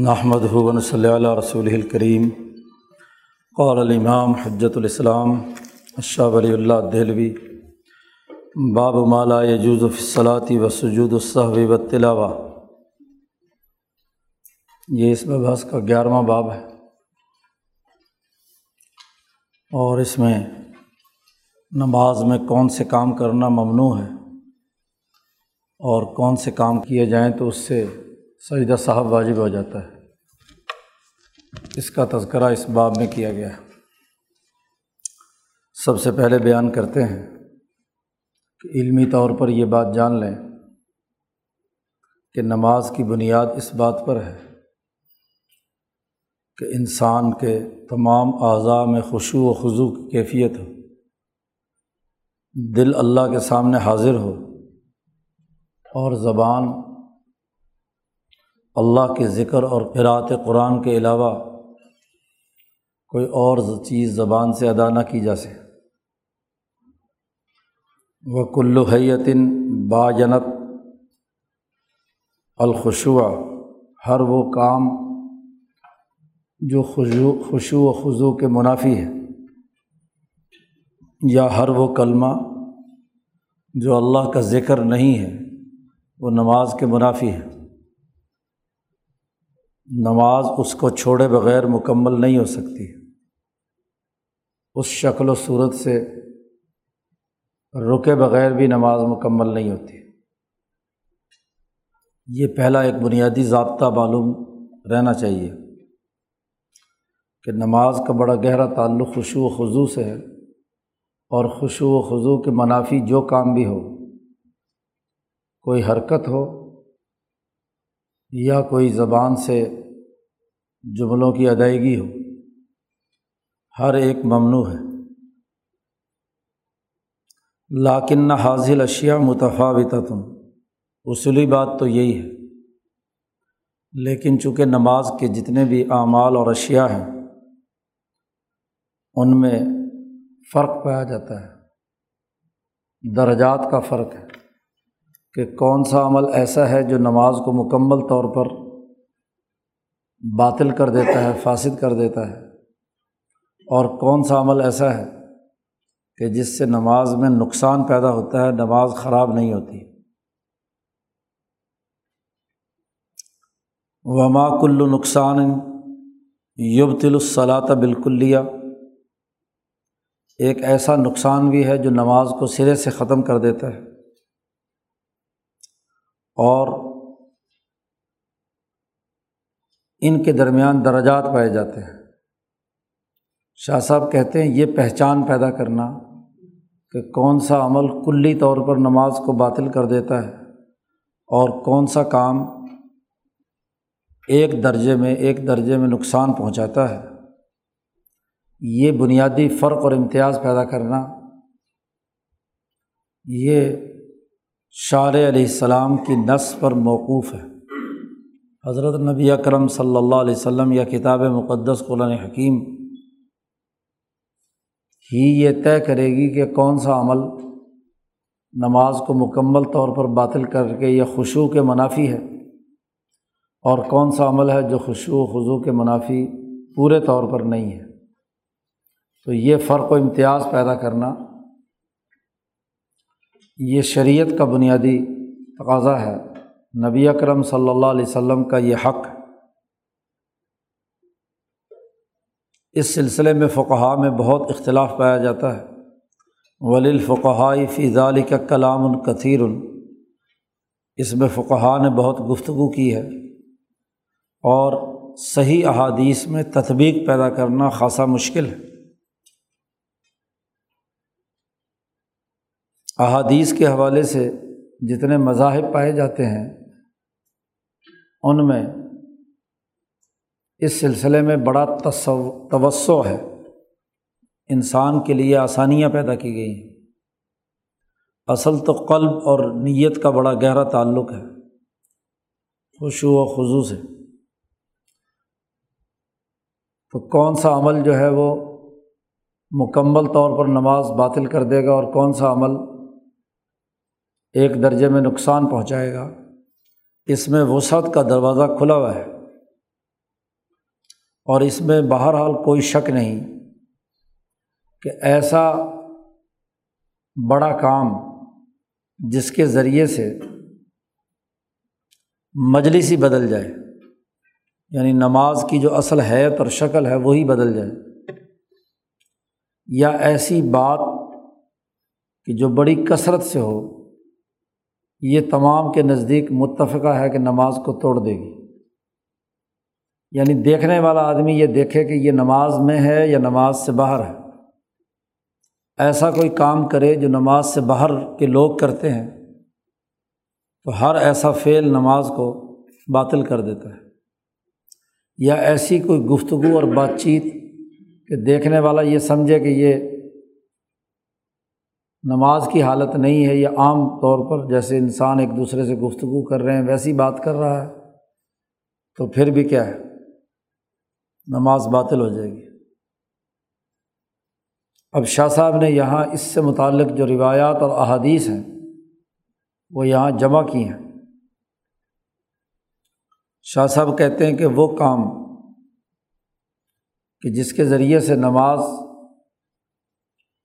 نحمد ہُون صلی اللہ رسول الکریم قال الامام حجت الاسلام اشہ ولی اللہ دہلوی باب مالا یجوز فصلاطی و سجود الصحب و تلاوہ یہ اس میں بحث کا گیارہواں باب ہے۔ اور اس میں نماز میں کون سے کام کرنا ممنوع ہے اور کون سے کام کیے جائیں تو اس سے سجدہ صاحب واجب ہو جاتا ہے۔ اس کا تذکرہ اس باب میں کیا گیا۔ ہے سب سے پہلے بیان کرتے ہیں کہ علمی طور پر یہ بات جان لیں کہ نماز کی بنیاد اس بات پر ہے کہ انسان کے تمام اعضاء میں خوشو و خضو کی کیفیت ہو، دل اللہ کے سامنے حاضر ہو اور زبان اللہ کے ذکر اور قرأۃ قرآن کے علاوہ کوئی اور چیز زبان سے ادا نہ کی جا سکے۔ وہ کلو حیتن با جنت الخشوا ہر وہ کام جو خوشو خوشو و خضو کے منافی ہے، یا ہر وہ کلمہ جو اللہ کا ذکر نہیں ہے، وہ نماز کے منافی ہے۔ نماز اس کو چھوڑے بغیر مکمل نہیں ہو سکتی۔ اس شکل و صورت سے رکے بغیر بھی نماز مکمل نہیں ہوتی۔ یہ پہلا ایک بنیادی ضابطہ معلوم رہنا چاہیے کہ نماز کا بڑا گہرا تعلق خوشو و خضو سے ہے اور خوشو و خضو کے منافی جو کام بھی ہو، کوئی حرکت ہو یا کوئی زبان سے جملوں کی ادائیگی ہو، ہر ایک ممنوع ہے۔ لاکن حاضل اشیا متفاوت تم اصولی بات تو یہی ہے۔ لیکن چونکہ نماز کے جتنے بھی اعمال اور اشیا ہیں، ان میں فرق پایا جاتا ہے۔ درجات کا فرق ہے۔ کہ کون سا عمل ایسا ہے جو نماز کو مکمل طور پر باطل کر دیتا ہے، فاسد کر دیتا ہے؟ اور کون سا عمل ایسا ہے کہ جس سے نماز میں نقصان پیدا ہوتا ہے، نماز خراب نہیں ہوتی؟ وما کل نقصان یبتل الصلاۃ بالکلیہ ایک ایسا نقصان بھی ہے جو نماز کو سرے سے ختم کر دیتا ہے۔ اور ان کے درمیان درجات پائے جاتے ہیں۔ شاہ صاحب کہتے ہیں، یہ پہچان پیدا کرنا کہ کون سا عمل کلی طور پر نماز کو باطل کر دیتا ہے اور کون سا کام ایک درجے میں، ایک درجے میں نقصان پہنچاتا ہے۔ یہ بنیادی فرق اور امتیاز پیدا کرنا، یہ شار علیہ السلام کی نس پر موقوف ہے۔ حضرت نبی اکرم صلی اللہ علیہ وسلم یا کتاب مقدس قرآن حکیم ہی یہ طے کرے گی کہ کون سا عمل نماز کو مکمل طور پر باطل کر کے یا خوشو کے منافی ہے اور کون سا عمل ہے جو خوشو و خضو کے منافی پورے طور پر نہیں ہے۔ تو یہ فرق و امتیاز پیدا کرنا یہ شریعت کا بنیادی تقاضا ہے۔ نبی اکرم صلی اللہ علیہ وسلم کا یہ حق اس سلسلے میں فقہ میں بہت اختلاف پایا جاتا ہے۔ ولی الفقہائی فضالی کا کلام الکثیر اس میں فقہ نے بہت گفتگو کی ہے اور صحیح احادیث میں تطبیق پیدا کرنا خاصا مشکل ہے۔ احادیث کے حوالے سے جتنے مذاہب پائے جاتے ہیں، ان میں اس سلسلے میں بڑا توسع ہے۔ انسان کے لیے آسانیاں پیدا کی گئی ہیں۔ اصل تو قلب اور نیت کا بڑا گہرا تعلق ہے۔ خوشو و خضو سے۔ تو کون سا عمل جو ہے وہ مکمل طور پر نماز باطل کر دے گا اور کون سا عمل ایک درجے میں نقصان پہنچائے گا۔ اس میں وسعت کا دروازہ کھلا ہوا ہے۔ اور اس میں بہرحال کوئی شک نہیں کہ ایسا بڑا کام جس کے ذریعے سے مجلس ہی بدل جائے یعنی نماز کی جو اصل حیت اور شکل ہے وہی بدل جائے۔ یا ایسی بات کہ جو بڑی کثرت سے ہو یہ تمام کے نزدیک متفقہ ہے کہ نماز کو توڑ دے گی۔ یعنی دیکھنے والا آدمی یہ دیکھے کہ یہ نماز میں ہے یا نماز سے باہر ہے۔ ایسا کوئی کام کرے جو نماز سے باہر کے لوگ کرتے ہیں، تو ہر ایسا فعل نماز کو باطل کر دیتا ہے۔ یا ایسی کوئی گفتگو اور بات چیت کہ دیکھنے والا یہ سمجھے کہ یہ نماز کی حالت نہیں ہے، یہ عام طور پر جیسے انسان ایک دوسرے سے گفتگو کر رہے ہیں، ویسی بات کر رہا ہے۔ تو پھر بھی کیا ہے؟ نماز باطل ہو جائے گی۔ اب شاہ صاحب نے یہاں اس سے متعلق جو روایات اور احادیث ہیں، وہ یہاں جمع کی ہیں۔ شاہ صاحب کہتے ہیں کہ وہ کام کہ جس کے ذریعے سے نماز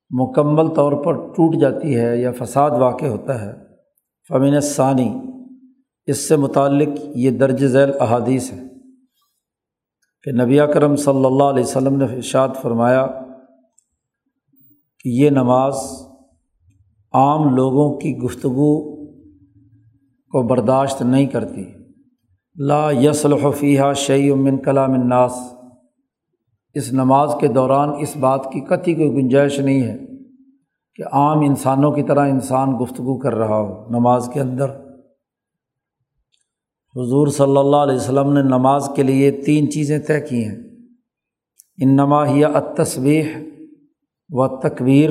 مکمل طور پر ٹوٹ جاتی ہے یا فساد واقع ہوتا ہے۔ فمین ثانی اس سے متعلق یہ درج ذیل احادیث ہے کہ نبی کرم صلی اللہ علیہ وسلم نے ارشاد فرمایا کہ یہ نماز عام لوگوں کی گفتگو کو برداشت نہیں کرتی۔ لا یسلحفیہ شعی من کلام الناس۔ اس نماز کے دوران اس بات کی کتھی کوئی گنجائش نہیں ہے کہ عام انسانوں کی طرح انسان گفتگو کر رہا ہو نماز کے اندر۔ حضور صلی اللہ علیہ وسلم نے نماز کے لیے تین چیزیں طے کی ہیں۔ ان نماحیہ تصویح و تکبیر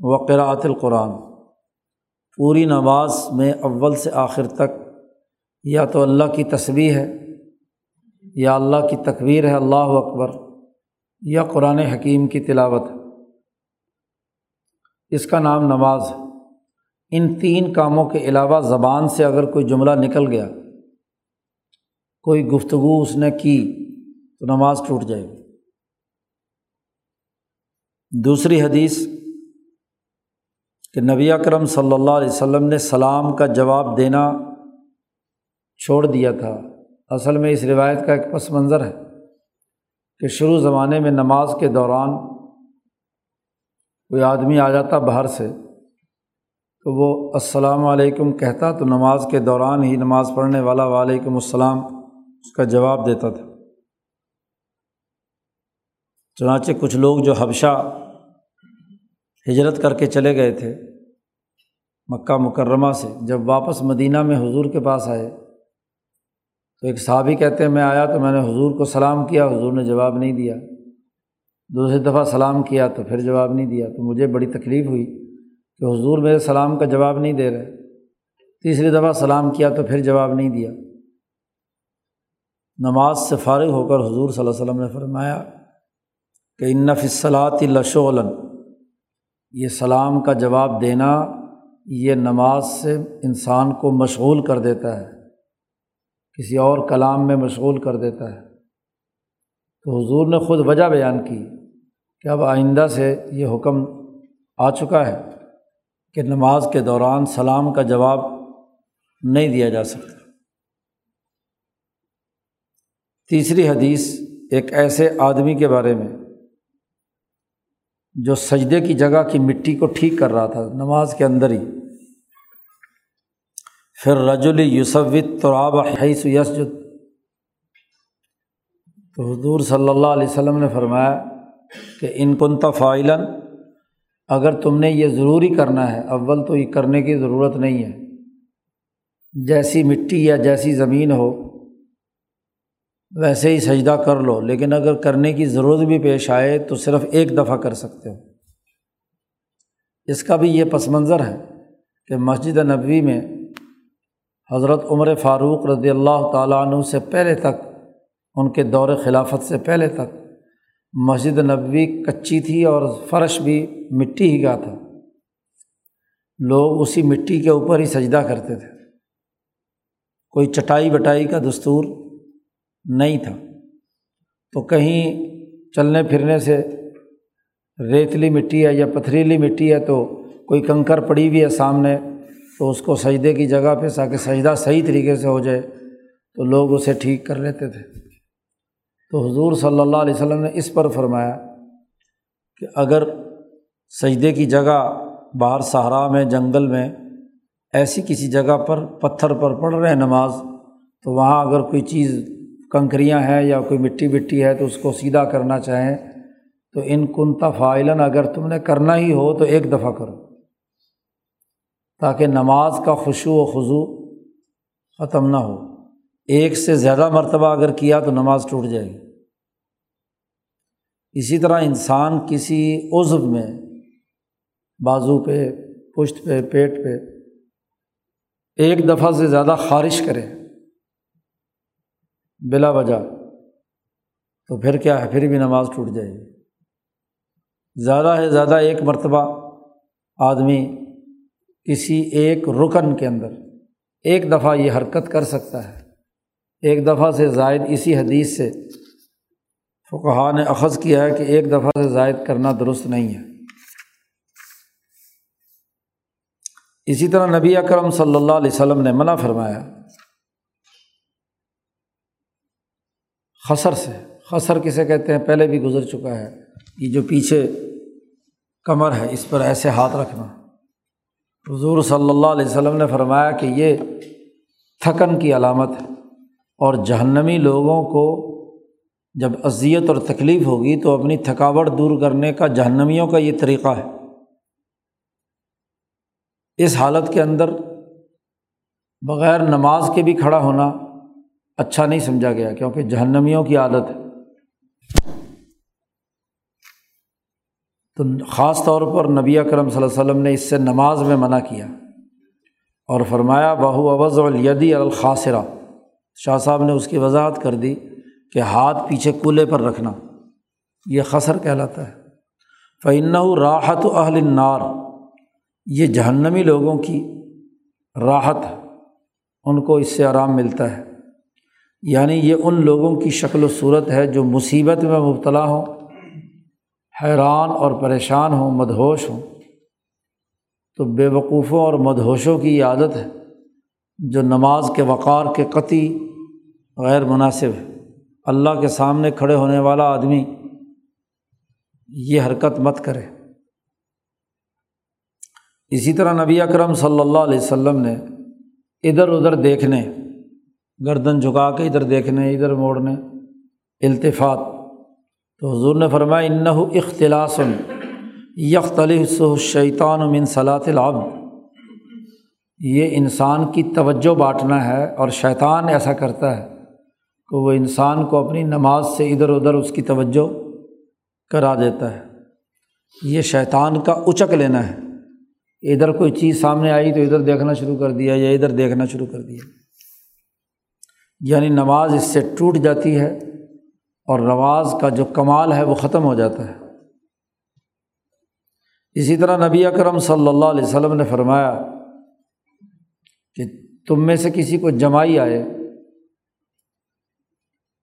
و قراۃ القرآن۔ پوری نماز میں اول سے آخر تک یا تو اللہ کی تصویر ہے یا اللہ کی تکبیر ہے، اللہ اکبر۔ یا قرآن حکیم کی تلاوت۔ اس کا نام نماز۔ ہے ان تین کاموں کے علاوہ زبان سے اگر کوئی جملہ نکل گیا، کوئی گفتگو اس نے کی، تو نماز ٹوٹ جائے گی۔ دوسری حدیث، کہ نبی اکرم صلی اللہ علیہ وسلم نے سلام کا جواب دینا چھوڑ دیا تھا۔ اصل میں اس روایت کا ایک پس منظر ہے۔ کہ شروع زمانے میں نماز کے دوران کوئی آدمی آ جاتا باہر سے تو وہ السلام علیکم کہتا تو نماز کے دوران ہی نماز پڑھنے والا وعلیکم السلام اس کا جواب دیتا تھا۔ چنانچہ کچھ لوگ جو حبشہ ہجرت کر کے چلے گئے تھے مکہ مکرمہ سے، جب واپس مدینہ میں حضور کے پاس آئے تو ایک صحابی کہتے ہیں، میں آیا تو میں نے حضور کو سلام کیا، حضور نے جواب نہیں دیا۔ دوسری دفعہ سلام کیا تو پھر جواب نہیں دیا۔ تو مجھے بڑی تکلیف ہوئی کہ حضور میرے سلام کا جواب نہیں دے رہے۔ تیسری دفعہ سلام کیا تو پھر جواب نہیں دیا۔ نماز سے فارغ ہو کر حضور صلی اللہ علیہ وسلم نے فرمایا کہ ان فصلاط لشعلن یہ سلام کا جواب دینا یہ نماز سے انسان کو مشغول کر دیتا ہے۔ کسی اور کلام میں مشغول کر دیتا ہے۔ تو حضور نے خود وجہ بیان کی کہ اب آئندہ سے یہ حکم آ چکا ہے کہ نماز کے دوران سلام کا جواب نہیں دیا جا سکتا۔ تیسری حدیث ایک ایسے آدمی کے بارے میں جو سجدے کی جگہ کی مٹی کو ٹھیک کر رہا تھا، نماز کے اندر ہی۔ پھر رجول یوسوت تراب حیث یسجد۔ تو حضور صلی اللہ علیہ وسلم نے فرمایا کہ ان کنتا فائلن، اگر تم نے یہ ضروری کرنا ہے، اول تو یہ کرنے کی ضرورت نہیں ہے۔ جیسی مٹی یا جیسی زمین ہو، ویسے ہی سجدہ کر لو، لیکن اگر کرنے کی ضرورت بھی پیش آئے تو صرف ایک دفعہ کر سکتے ہو۔ اس کا بھی یہ پس منظر ہے کہ مسجد نبوی میں حضرت عمر فاروق رضی اللہ تعالیٰ عنہ سے پہلے تک، ان کے دور خلافت سے پہلے تک مسجد نبوی کچی تھی اور فرش بھی مٹی ہی کا تھا۔ لوگ اسی مٹی کے اوپر ہی سجدہ کرتے تھے۔ کوئی چٹائی بٹائی کا دستور نہیں تھا۔ تو کہیں چلنے پھرنے سے ریتلی مٹی ہے یا پتھریلی مٹی ہے تو کوئی کنکر پڑی ہوئی ہے سامنے تو اس کو سجدے کی جگہ پہ تاکہ سجدہ صحیح طریقے سے ہو جائے، تو لوگ اسے ٹھیک کر لیتے تھے۔ تو حضور صلی اللہ علیہ وسلم نے اس پر فرمایا کہ اگر سجدے کی جگہ باہر صحرا میں، جنگل میں ایسی کسی جگہ پر پتھر پر پڑھ رہے ہیں نماز، تو وہاں اگر کوئی چیز، کنکریاں ہیں یا کوئی مٹی وٹی ہے تو اس کو سیدھا کرنا چاہیں، تو ان کنتا فائلن، اگر تم نے کرنا ہی ہو تو ایک دفعہ کرو۔ تاکہ نماز کا خوشو و خضو ختم نہ ہو۔ ایک سے زیادہ مرتبہ اگر کیا تو نماز ٹوٹ جائے گی۔ اسی طرح انسان کسی عزب میں، بازو پہ، پشت پہ، پیٹ پہ ایک دفعہ سے زیادہ خارش کرے بلا وجہ تو پھر کیا ہے؟ پھر بھی نماز ٹوٹ جائے گی۔ زیادہ سے زیادہ ایک مرتبہ آدمی کسی ایک رکن کے اندر ایک دفعہ یہ حرکت کر سکتا ہے۔ ایک دفعہ سے زائد اسی حدیث سے فقہ نے اخذ کیا ہے کہ ایک دفعہ سے زائد کرنا درست نہیں ہے۔ اسی طرح نبی اکرم صلی اللہ علیہ وسلم نے منع فرمایا خسر سے۔ خسر کسے کہتے ہیں؟ پہلے بھی گزر چکا ہے۔ یہ جو پیچھے کمر ہے، اس پر ایسے ہاتھ رکھنا۔ حضور صلی اللہ علیہ وسلم نے فرمایا کہ یہ تھکن کی علامت ہے اور جہنمی لوگوں کو جب اذیت اور تکلیف ہوگی تو اپنی تھکاوٹ دور کرنے کا جہنمیوں کا یہ طریقہ ہے۔ اس حالت کے اندر بغیر نماز کے بھی کھڑا ہونا اچھا نہیں سمجھا گیا کیونکہ جہنمیوں کی عادت ہے۔ تو خاص طور پر نبی کرم صلی اللہ علیہ وسلم نے اس سے نماز میں منع کیا اور فرمایا بہو اوز الیدی الخاصرہ شاہ صاحب نے اس کی وضاحت کر دی کہ ہاتھ پیچھے کولے پر رکھنا، یہ خسر کہلاتا ہے۔ فعن راحت اہل نار یہ جہنمی لوگوں کی راحت ان کو اس سے آرام ملتا ہے۔ یعنی یہ ان لوگوں کی شکل و صورت ہے جو مصیبت میں مبتلا ہوں حیران اور پریشان ہوں، مدہوش ہوں۔ تو بے وقوفوں اور مدہوشوں کی یہ عادت ہے جو نماز کے وقار کے قطعی غیر مناسب ہے۔ اللہ کے سامنے کھڑے ہونے والا آدمی یہ حرکت مت کرے۔ اسی طرح نبی اکرم صلی اللہ علیہ وسلم نے ادھر ادھر دیکھنے، گردن جھکا کے ادھر دیکھنے، ادھر موڑنے، التفات تو حضور نے فرمایا ان اور نماز کا جو کمال ہے وہ ختم ہو جاتا ہے۔ اسی طرح نبی اکرم صلی اللہ علیہ وسلم نے فرمایا کہ تم میں سے کسی کو جمائی آئے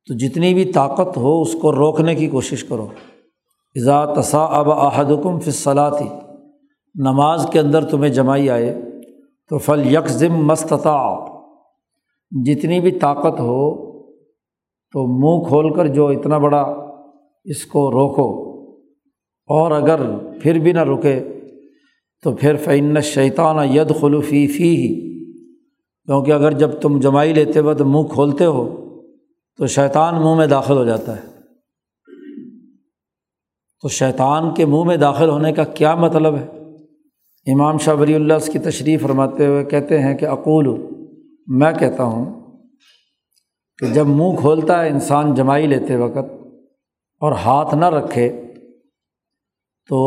تو جتنی بھی طاقت ہو اس کو روکنے کی کوشش کرو۔ اذا تصا اب احدکم فصلاتی نماز کے اندر تمہیں جمائی آئے تو فل یکم مستطا جتنی بھی طاقت ہو تو منہ کھول کر جو اتنا بڑا اس کو روکو اور اگر پھر بھی نہ رکے تو پھر فعن شیطان ید خلوفی فی ہی کیونکہ اگر جب تم جمائی لیتے وقت منہ کھولتے ہو تو شیطان منہ میں داخل ہو جاتا ہے۔ تو شیطان کے منہ میں داخل ہونے کا کیا مطلب ہے؟ امام شاہ ولی اللہ اس کی تشریف فرماتے ہوئے کہتے ہیں کہ اقول، میں کہتا ہوں کہ جب منہ کھولتا ہے، انسان جمائی لیتے وقت اور ہاتھ نہ رکھے تو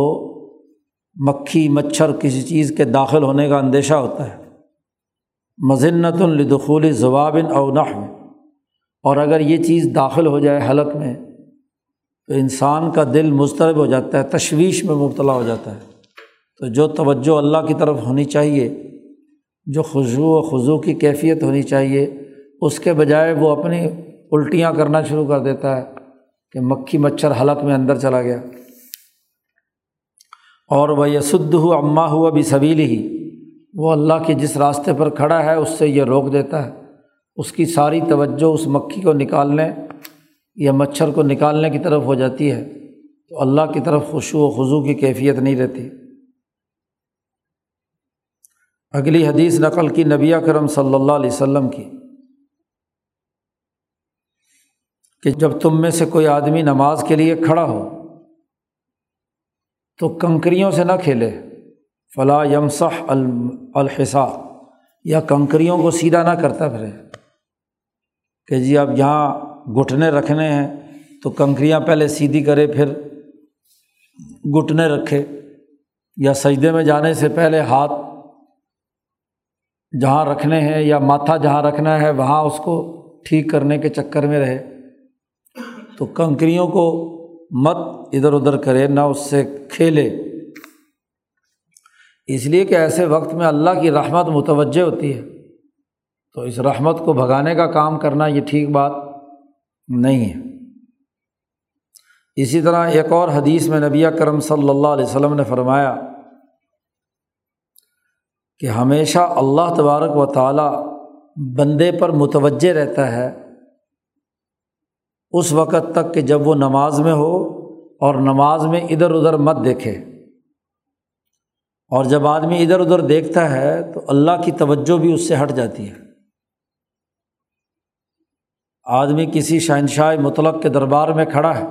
مکھی، مچھر، کسی چیز کے داخل ہونے کا اندیشہ ہوتا ہے۔ مذنت الدخول ضوابن اونح میں اور اگر یہ چیز داخل ہو جائے حلق میں، تو انسان کا دل مضطرب ہو جاتا ہے، تشویش میں مبتلا ہو جاتا ہے۔ تو جو توجہ اللہ کی طرف ہونی چاہیے، جو خوشبو و خضو کی کیفیت ہونی چاہیے اس کے بجائے وہ اپنی الٹیاں کرنا شروع کر دیتا ہے کہ مکھی مچھر حلق میں اندر چلا گیا۔ اور وہ یسد ہو اماں ہوا بھی سبیل ہی وہ اللہ کے جس راستے پر کھڑا ہے اس سے یہ روک دیتا ہے۔ اس کی ساری توجہ اس مکھی کو نکالنے، یا مچھر کو نکالنے کی طرف ہو جاتی ہے۔ تو اللہ کی طرف خوشو و خضو کی کیفیت نہیں رہتی۔ اگلی حدیث نقل کی نبی کرم صلی اللہ علیہ وسلم کی۔ کہ جب تم میں سے کوئی آدمی نماز کے لیے کھڑا ہو تو کنکریوں سے نہ کھیلے۔ فلاں یمسح الحصا۔ یا کنکریوں کو سیدھا نہ کرتا پھرے۔ کہ جی اب یہاں گھٹنے رکھنے ہیں تو کنکریاں پہلے سیدھی کرے، پھر گھٹنے رکھے۔ یا سجدے میں جانے سے پہلے ہاتھ جہاں رکھنے ہیں یا ماتھا جہاں رکھنا ہے، وہاں اس کو ٹھیک کرنے کے چکر میں رہے۔ تو کنکریوں کو مت ادھر ادھر کرے، نہ اس سے کھیلے۔ اس لیے کہ ایسے وقت میں اللہ کی رحمت متوجہ ہوتی ہے۔ تو اس رحمت کو بھگانے کا کام کرنا یہ ٹھیک بات نہیں ہے۔ اسی طرح ایک اور حدیث میں نبی کرم صلی اللہ علیہ وسلم نے فرمایا کہ ہمیشہ اللہ تبارک و تعالیٰ بندے پر متوجہ رہتا ہے۔ اس وقت تک کہ جب وہ نماز میں ہو اور نماز میں ادھر ادھر مت دیکھے۔ اور جب آدمی ادھر ادھر دیکھتا ہے تو اللہ کی توجہ بھی اس سے ہٹ جاتی ہے۔ آدمی کسی شہنشاہ مطلق کے دربار میں کھڑا ہے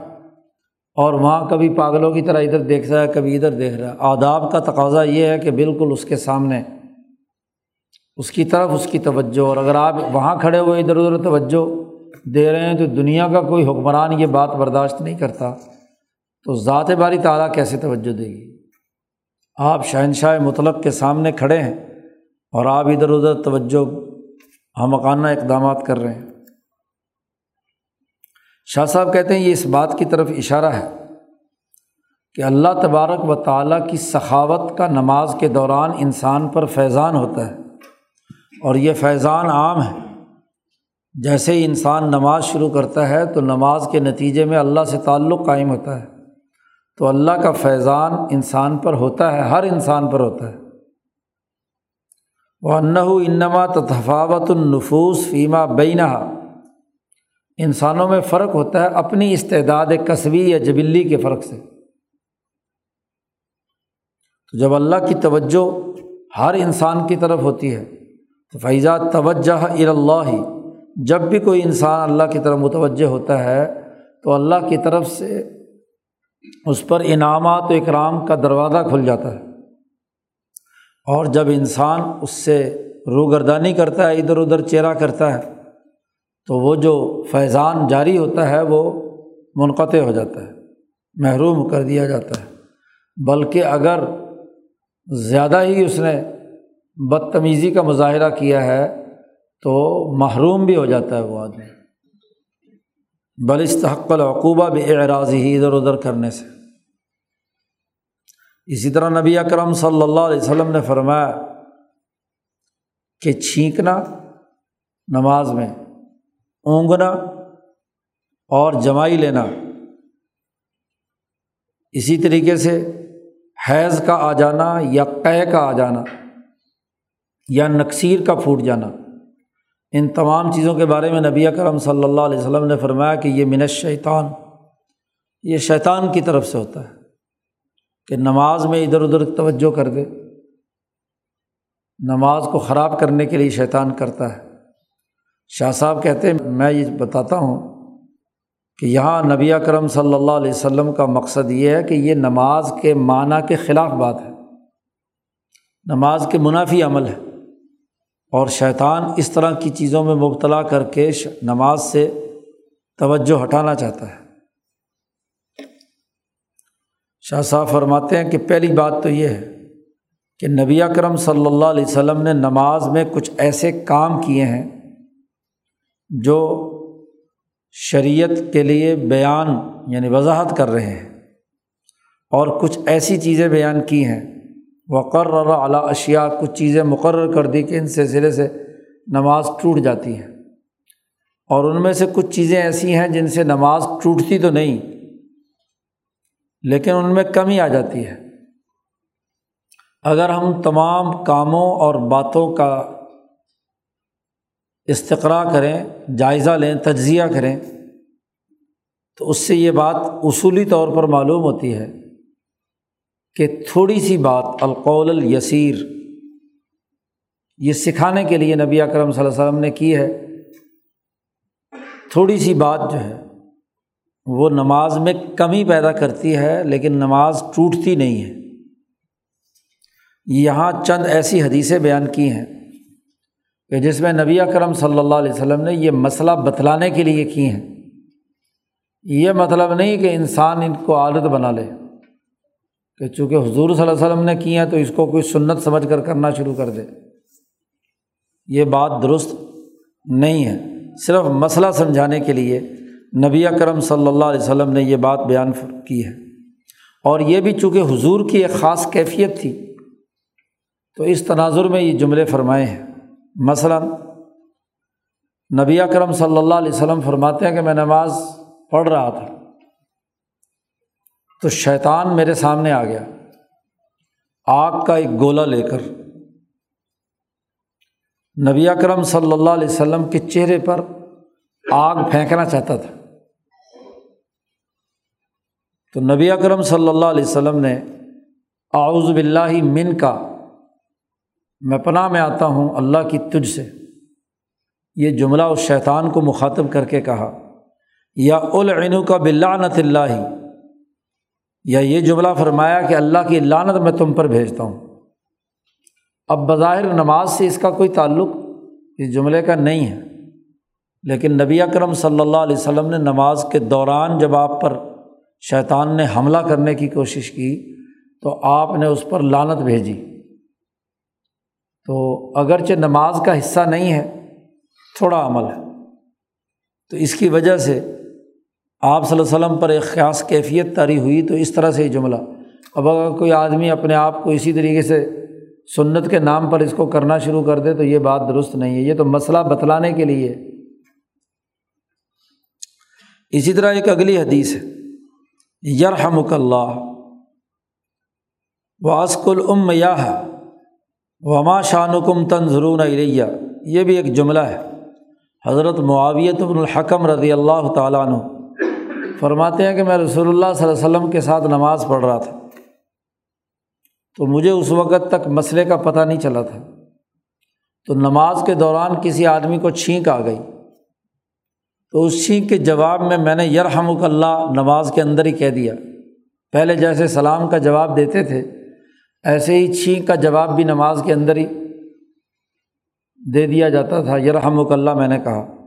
اور وہاں کبھی پاگلوں کی طرح ادھر دیکھ رہا ہے، کبھی ادھر دیکھ رہا ہے۔ آداب کا تقاضا یہ ہے کہ بالکل اس کے سامنے، اس کی طرف اس کی توجہ۔ اور اگر آپ وہاں کھڑے ہوئے ادھر ادھر توجہ دے رہے ہیں تو دنیا کا کوئی حکمران یہ بات برداشت نہیں کرتا، تو ذات باری تعالیٰ کیسے توجہ دے گی؟ آپ شہنشاہ مطلق کے سامنے کھڑے ہیں اور آپ ادھر ادھر توجہ ہم مکانہ اقدامات کر رہے ہیں۔ شاہ صاحب کہتے ہیں یہ اس بات کی طرف اشارہ ہے کہ اللہ تبارک و تعالیٰ کی سخاوت کا نماز کے دوران انسان پر فیضان ہوتا ہے اور یہ فیضان عام ہے۔ جیسے ہی انسان نماز شروع کرتا ہے تو نماز کے نتیجے میں اللہ سے تعلق قائم ہوتا ہے۔ تو اللہ کا فیضان انسان پر ہوتا ہے، ہر انسان پر ہوتا ہے۔ وہ انّا انما تفاوت النفوس فیمہ بینہ انسانوں میں فرق ہوتا ہے اپنی استعداد کسبی یا جبلی کے فرق سے۔ تو جب اللہ کی توجہ ہر انسان کی طرف ہوتی ہے، تو فیضا توجہ الا جب بھی کوئی انسان اللہ کی طرف متوجہ ہوتا ہے تو اللہ کی طرف سے اس پر انعامات و اکرام کا دروازہ کھل جاتا ہے اور جب انسان اس سے روگردانی کرتا ہے، ادھر ادھر چہرہ کرتا ہے، تو وہ جو فیضان جاری ہوتا ہے، وہ منقطع ہو جاتا ہے، محروم کر دیا جاتا ہے۔ بلکہ اگر زیادہ ہی اس نے بدتمیزی کا مظاہرہ کیا ہے تو محروم بھی ہو جاتا ہے وہ آدمی۔ بلستحق العقوبہ بھی اعراض ہی ادھر ادھر کرنے سے۔ اسی طرح نبی اکرم صلی اللہ علیہ وسلم نے فرمایا کہ چھینکنا نماز میں، اونگنا اور جمائی لینا۔ اسی طریقے سے حیض کا آ جانا یا قے کا آ جانا یا نقصیر کا پھوٹ جانا۔ ان تمام چیزوں کے بارے میں نبی کرم صلی اللہ علیہ وسلم نے فرمایا کہ یہ منش شیطان یہ شیطان کی طرف سے ہوتا ہے کہ نماز میں ادھر ادھر توجہ کر دے۔ نماز کو خراب کرنے کے لیے شیطان کرتا ہے۔ شاہ صاحب کہتے ہیں، میں یہ بتاتا ہوں کہ یہاں نبی کرم صلی اللہ علیہ وسلم کا مقصد یہ ہے کہ یہ نماز کے معنیٰ کے خلاف بات ہے۔ نماز کے منافی عمل ہے۔ اور شیطان اس طرح کی چیزوں میں مبتلا کر کے نماز سے توجہ ہٹانا چاہتا ہے۔ شاہ صاحب فرماتے ہیں کہ پہلی بات تو یہ ہے کہ نبی اکرم صلی اللہ علیہ وسلم نے نماز میں کچھ ایسے کام کیے ہیں جو شریعت کے لیے بیان یعنی وضاحت کر رہے ہیں اور کچھ ایسی چیزیں بیان کی ہیں وقرر اعلیٰ اشیا کچھ چیزیں مقرر کر دی کہ ان سلسلے سے نماز ٹوٹ جاتی ہے اور ان میں سے کچھ چیزیں ایسی ہیں جن سے نماز ٹوٹتی تو نہیں، لیکن ان میں کمی آ جاتی ہے۔ اگر ہم تمام کاموں اور باتوں کا استقرا کریں، جائزہ لیں، تجزیہ کریں، تو اس سے یہ بات اصولی طور پر معلوم ہوتی ہے کہ تھوڑی سی بات، القول الیسیر، یہ سکھانے کے لیے نبی اکرم صلی اللہ علیہ وسلم نے کی ہے۔ تھوڑی سی بات جو ہے، وہ نماز میں کمی پیدا کرتی ہے، لیکن نماز ٹوٹتی نہیں ہے۔ یہاں چند ایسی حدیثیں بیان کی ہیں کہ جس میں نبی کرم صلی اللہ علیہ وسلم نے یہ مسئلہ بتلانے کے لیے کی ہیں۔ یہ مطلب نہیں کہ انسان ان کو عادت بنا لے۔ کہ چونکہ حضور صلی اللہ علیہ وسلم نے کی ہیں تو اس کو کوئی سنت سمجھ کر کرنا شروع کر دے۔ یہ بات درست نہیں ہے۔ صرف مسئلہ سمجھانے کے لیے نبی کرم صلی اللہ علیہ وسلم نے یہ بات بیان کی ہے۔ اور یہ بھی چونکہ حضور کی ایک خاص کیفیت تھی، تو اس تناظر میں یہ جملے فرمائے ہیں۔ مثلاً، نبی کرم صلی اللہ علیہ وسلم فرماتے ہیں کہ میں نماز پڑھ رہا تھا۔ تو شیطان میرے سامنے آ گیا۔ آگ کا ایک گولا لے کر نبی اکرم صلی اللہ علیہ وسلم کے چہرے پر آگ پھینکنا چاہتا تھا۔ تو نبی اکرم صلی اللہ علیہ وسلم نے آؤز بلّہ من کا، میں پناہ میں آتا ہوں اللہ کی تجھ سے۔ یہ جملہ اس شیطان کو مخاطب کر کے کہا، یا العنو کا بلانت اللہ۔ یا یہ جملہ فرمایا کہ اللہ کی لانت میں تم پر بھیجتا ہوں۔ اب بظاہر نماز سے اس کا کوئی تعلق اس جملے کا نہیں ہے۔ لیکن نبی اکرم صلی اللہ علیہ وسلم نے نماز کے دوران جب آپ پر شیطان نے حملہ کرنے کی کوشش کی تو آپ نے اس پر لانت بھیجی۔ تو اگرچہ نماز کا حصہ نہیں ہے، تھوڑا عمل ہے۔ تو اس کی وجہ سے آپ صلی اللہ علیہ وسلم پر ایک خاص کیفیت تاری ہوئی تو اس طرح سے یہ جملہ۔ اب اگر کوئی آدمی اپنے آپ کو اسی طریقے سے سنت کے نام پر اس کو کرنا شروع کر دے تو یہ بات درست نہیں ہے۔ یہ تو مسئلہ بتلانے کے لیے۔ اسی طرح ایک اگلی حدیث ہے۔ یرحمک اللہ۔ واسک العم یا وما شانکم تنظرون علیہ یہ بھی ایک جملہ ہے۔ حضرت معاویت بن الحکم رضی اللہ تعالیٰ عنہ۔ فرماتے ہیں کہ میں رسول اللہ صلی اللہ علیہ وسلم کے ساتھ نماز پڑھ رہا تھا۔ تو مجھے اس وقت تک مسئلے کا پتہ نہیں چلا تھا۔ تو نماز کے دوران کسی آدمی کو چھینک آ گئی۔ تو اس چھینک کے جواب میں میں نے یرحمک اللہ نماز کے اندر ہی کہہ دیا۔ پہلے جیسے سلام کا جواب دیتے تھے، ایسے ہی چھینک کا جواب بھی نماز کے اندر ہی دے دیا جاتا تھا۔ یرحمک اللہ میں نے کہا۔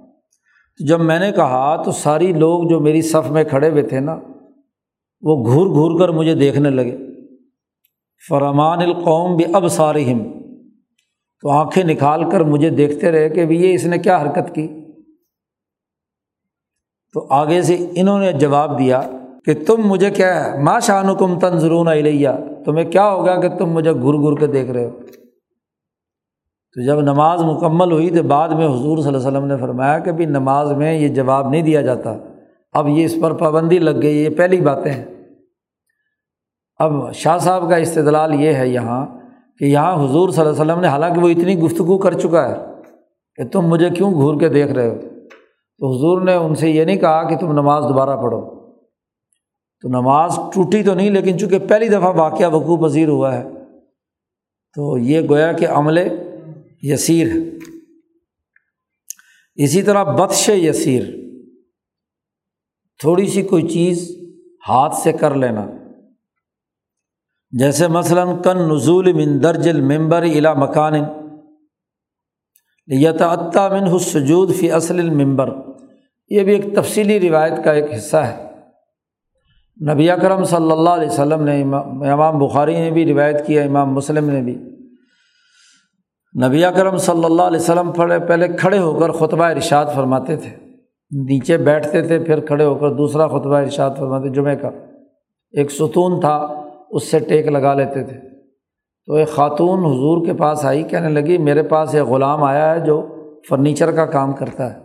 جب میں نے کہا تو ساری لوگ جو میری صف میں کھڑے ہوئے تھے نا، وہ گھور گھور کر مجھے دیکھنے لگے۔ فرمان القوم بھی اب سارم تو آنکھیں نکال کر مجھے دیکھتے رہے کہ بھائی یہ اس نے کیا حرکت کی۔ تو آگے سے انہوں نے جواب دیا کہ تم مجھے کیا ہے؟ ماں شان کم تنظرون علیہ تمہیں کیا ہوگا کہ تم مجھے گر گر کے دیکھ رہے ہو؟ تو جب نماز مکمل ہوئی تو بعد میں حضور صلی اللہ علیہ وسلم نے فرمایا کہ بھائی نماز میں یہ جواب نہیں دیا جاتا۔ اب یہ اس پر پابندی لگ گئی، یہ پہلی باتیں۔ ہیں اب شاہ صاحب کا استدلال یہ ہے یہاں کہ یہاں حضور صلی اللہ علیہ وسلم نے حالانکہ وہ اتنی گفتگو کر چکا ہے کہ تم مجھے کیوں گھور کے دیکھ رہے ہو؟ تو حضور نے ان سے یہ نہیں کہا کہ تم نماز دوبارہ پڑھو۔ تو نماز ٹوٹی تو نہیں، لیکن چونکہ پہلی دفعہ واقعہ وقوع پذیر ہوا ہے، تو یہ گویا کہ عمل یسیر ہے۔ اسی طرح بدش یسیر۔ تھوڑی سی کوئی چیز ہاتھ سے کر لینا۔ جیسے مثلاً کن نزول من درج المبر الا مکان۔ یتعطا من حسجود فی اصل المبر یہ بھی ایک تفصیلی روایت کا ایک حصہ ہے۔ نبی اکرم صلی اللہ علیہ وسلم نے امام بخاری نے بھی روایت کیا، امام مسلم نے بھی۔ نبی اکرم صلی اللہ علیہ وسلم پڑھے، پہلے کھڑے ہو کر خطبہ ارشاد فرماتے تھے۔ نیچے بیٹھتے تھے، پھر کھڑے ہو کر دوسرا خطبہ ارشاد فرماتے جمعہ کا۔ ایک ستون تھا، اس سے ٹیک لگا لیتے تھے۔ تو ایک خاتون حضور کے پاس آئی، کہنے لگی، میرے پاس ایک غلام آیا ہے جو فرنیچر کا کام کرتا ہے۔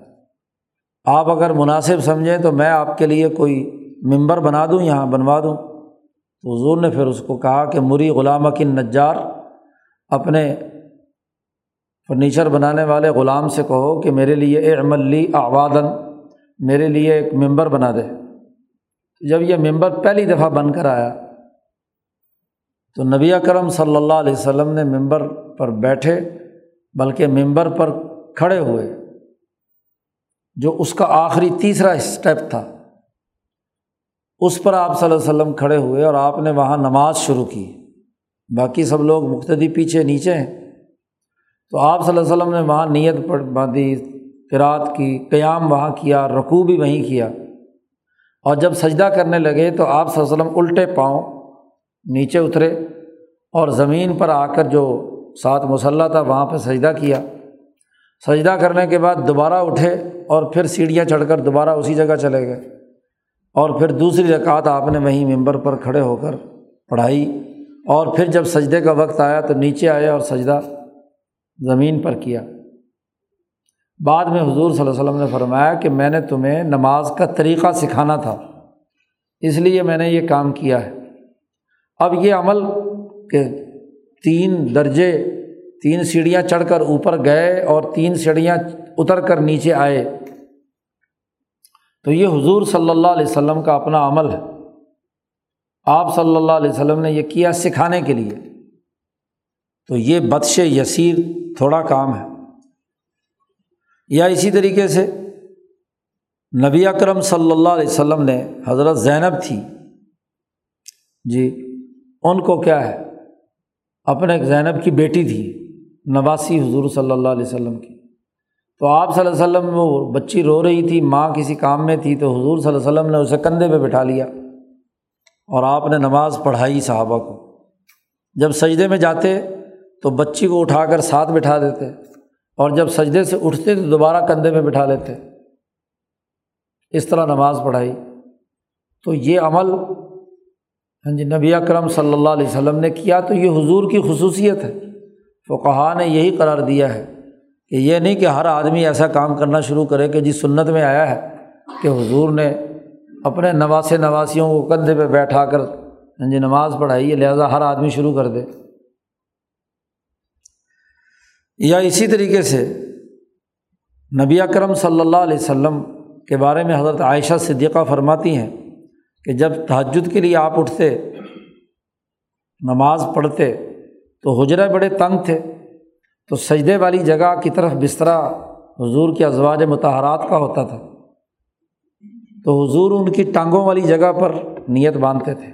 آپ اگر مناسب سمجھیں تو میں آپ کے لیے کوئی ممبر بنا دوں، یہاں بنوا دوں۔ تو حضور نے پھر اس کو کہا کہ مری غلام کن نجار، اپنے فرنیچر بنانے والے غلام سے کہو کہ میرے لیے اے عملی آوادن میرے لیے ایک ممبر بنا دے۔ جب یہ ممبر پہلی دفعہ بن کر آیا، تو نبی کرم صلی اللہ علیہ وسلم نے ممبر پر بیٹھے، بلکہ ممبر پر کھڑے ہوئے، جو اس کا آخری تیسرا اسٹیپ تھا۔ اس پر آپ صلی اللہ علیہ وسلم کھڑے ہوئے اور آپ نے وہاں نماز شروع کی۔ باقی سب لوگ مختدی پیچھے نیچے ہیں۔ تو آپ صلی اللہ علیہ وسلم نے وہاں نیت پڑھ باندھی قرات کی قیام وہاں کیا رقو بھی وہیں کیا۔ اور جب سجدہ کرنے لگے تو آپ صلی اللہ علیہ وسلم الٹے پاؤں نیچے اترے اور زمین پر آ کر جو ساتھ مسلح تھا وہاں پہ سجدہ کیا۔ سجدہ کرنے کے بعد دوبارہ اٹھے اور پھر سیڑھیاں چڑھ کر دوبارہ اسی جگہ چلے گئے۔ اور پھر دوسری رکعت آپ نے وہیں ممبر پر کھڑے ہو کر پڑھائی۔ اور پھر جب سجدے کا وقت آیا تو نیچے آئے اور سجدہ زمین پر کیا۔ بعد میں حضور صلی اللہ علیہ وسلم نے فرمایا کہ میں نے تمہیں نماز کا طریقہ سکھانا تھا، اس لیے میں نے یہ کام کیا ہے۔ اب یہ عمل کہ تین درجے، تین سیڑھیاں چڑھ کر اوپر گئے اور تین سیڑھیاں اتر کر نیچے آئے۔ تو یہ حضور صلی اللہ علیہ وسلم کا اپنا عمل ہے۔ آپ صلی اللہ علیہ وسلم نے یہ کیا سکھانے کے لیے۔ تو یہ بدش یسیر تھوڑا کام ہے۔ یا اسی طریقے سے نبی اکرم صلی اللہ علیہ وسلم نے حضرت زینب تھی۔ جی ان کو کیا ہے؟ اپنے زینب کی بیٹی تھی، نواسی حضور صلی اللہ علیہ وسلم کی۔ تو آپ صلی اللہ علیہ وسلم، وہ بچی رو رہی تھی، ماں کسی کام میں تھی، تو حضور صلی اللہ علیہ وسلم نے اسے کندھے پہ بٹھا لیا۔ اور آپ نے نماز پڑھائی صحابہ کو۔ جب سجدے میں جاتے تو بچی کو اٹھا کر ساتھ بٹھا دیتے اور جب سجدے سے اٹھتے تو دوبارہ کندھے میں بٹھا لیتے اس طرح نماز پڑھائی تو یہ عمل ہاں جی نبی اکرم صلی اللہ علیہ وسلم نے کیا تو یہ حضور کی خصوصیت ہے۔ فقہ نے یہی قرار دیا ہے کہ یہ نہیں کہ ہر آدمی ایسا کام کرنا شروع کرے کہ جی سنت میں آیا ہے کہ حضور نے اپنے نواس نواسیوں کو کندھے پہ بیٹھا کر ہاں جی نماز پڑھائی ہے، لہٰذا ہر آدمی شروع کر دے۔ یا اسی طریقے سے نبی اکرم صلی اللہ علیہ وسلم کے بارے میں حضرت عائشہ صدیقہ فرماتی ہیں کہ جب تحجد کے لیے آپ اٹھتے، نماز پڑھتے، تو حجرے بڑے تنگ تھے، تو سجدے والی جگہ کی طرف بسترا حضور کے ازواج متحرات کا ہوتا تھا، تو حضور ان کی ٹانگوں والی جگہ پر نیت باندھتے تھے۔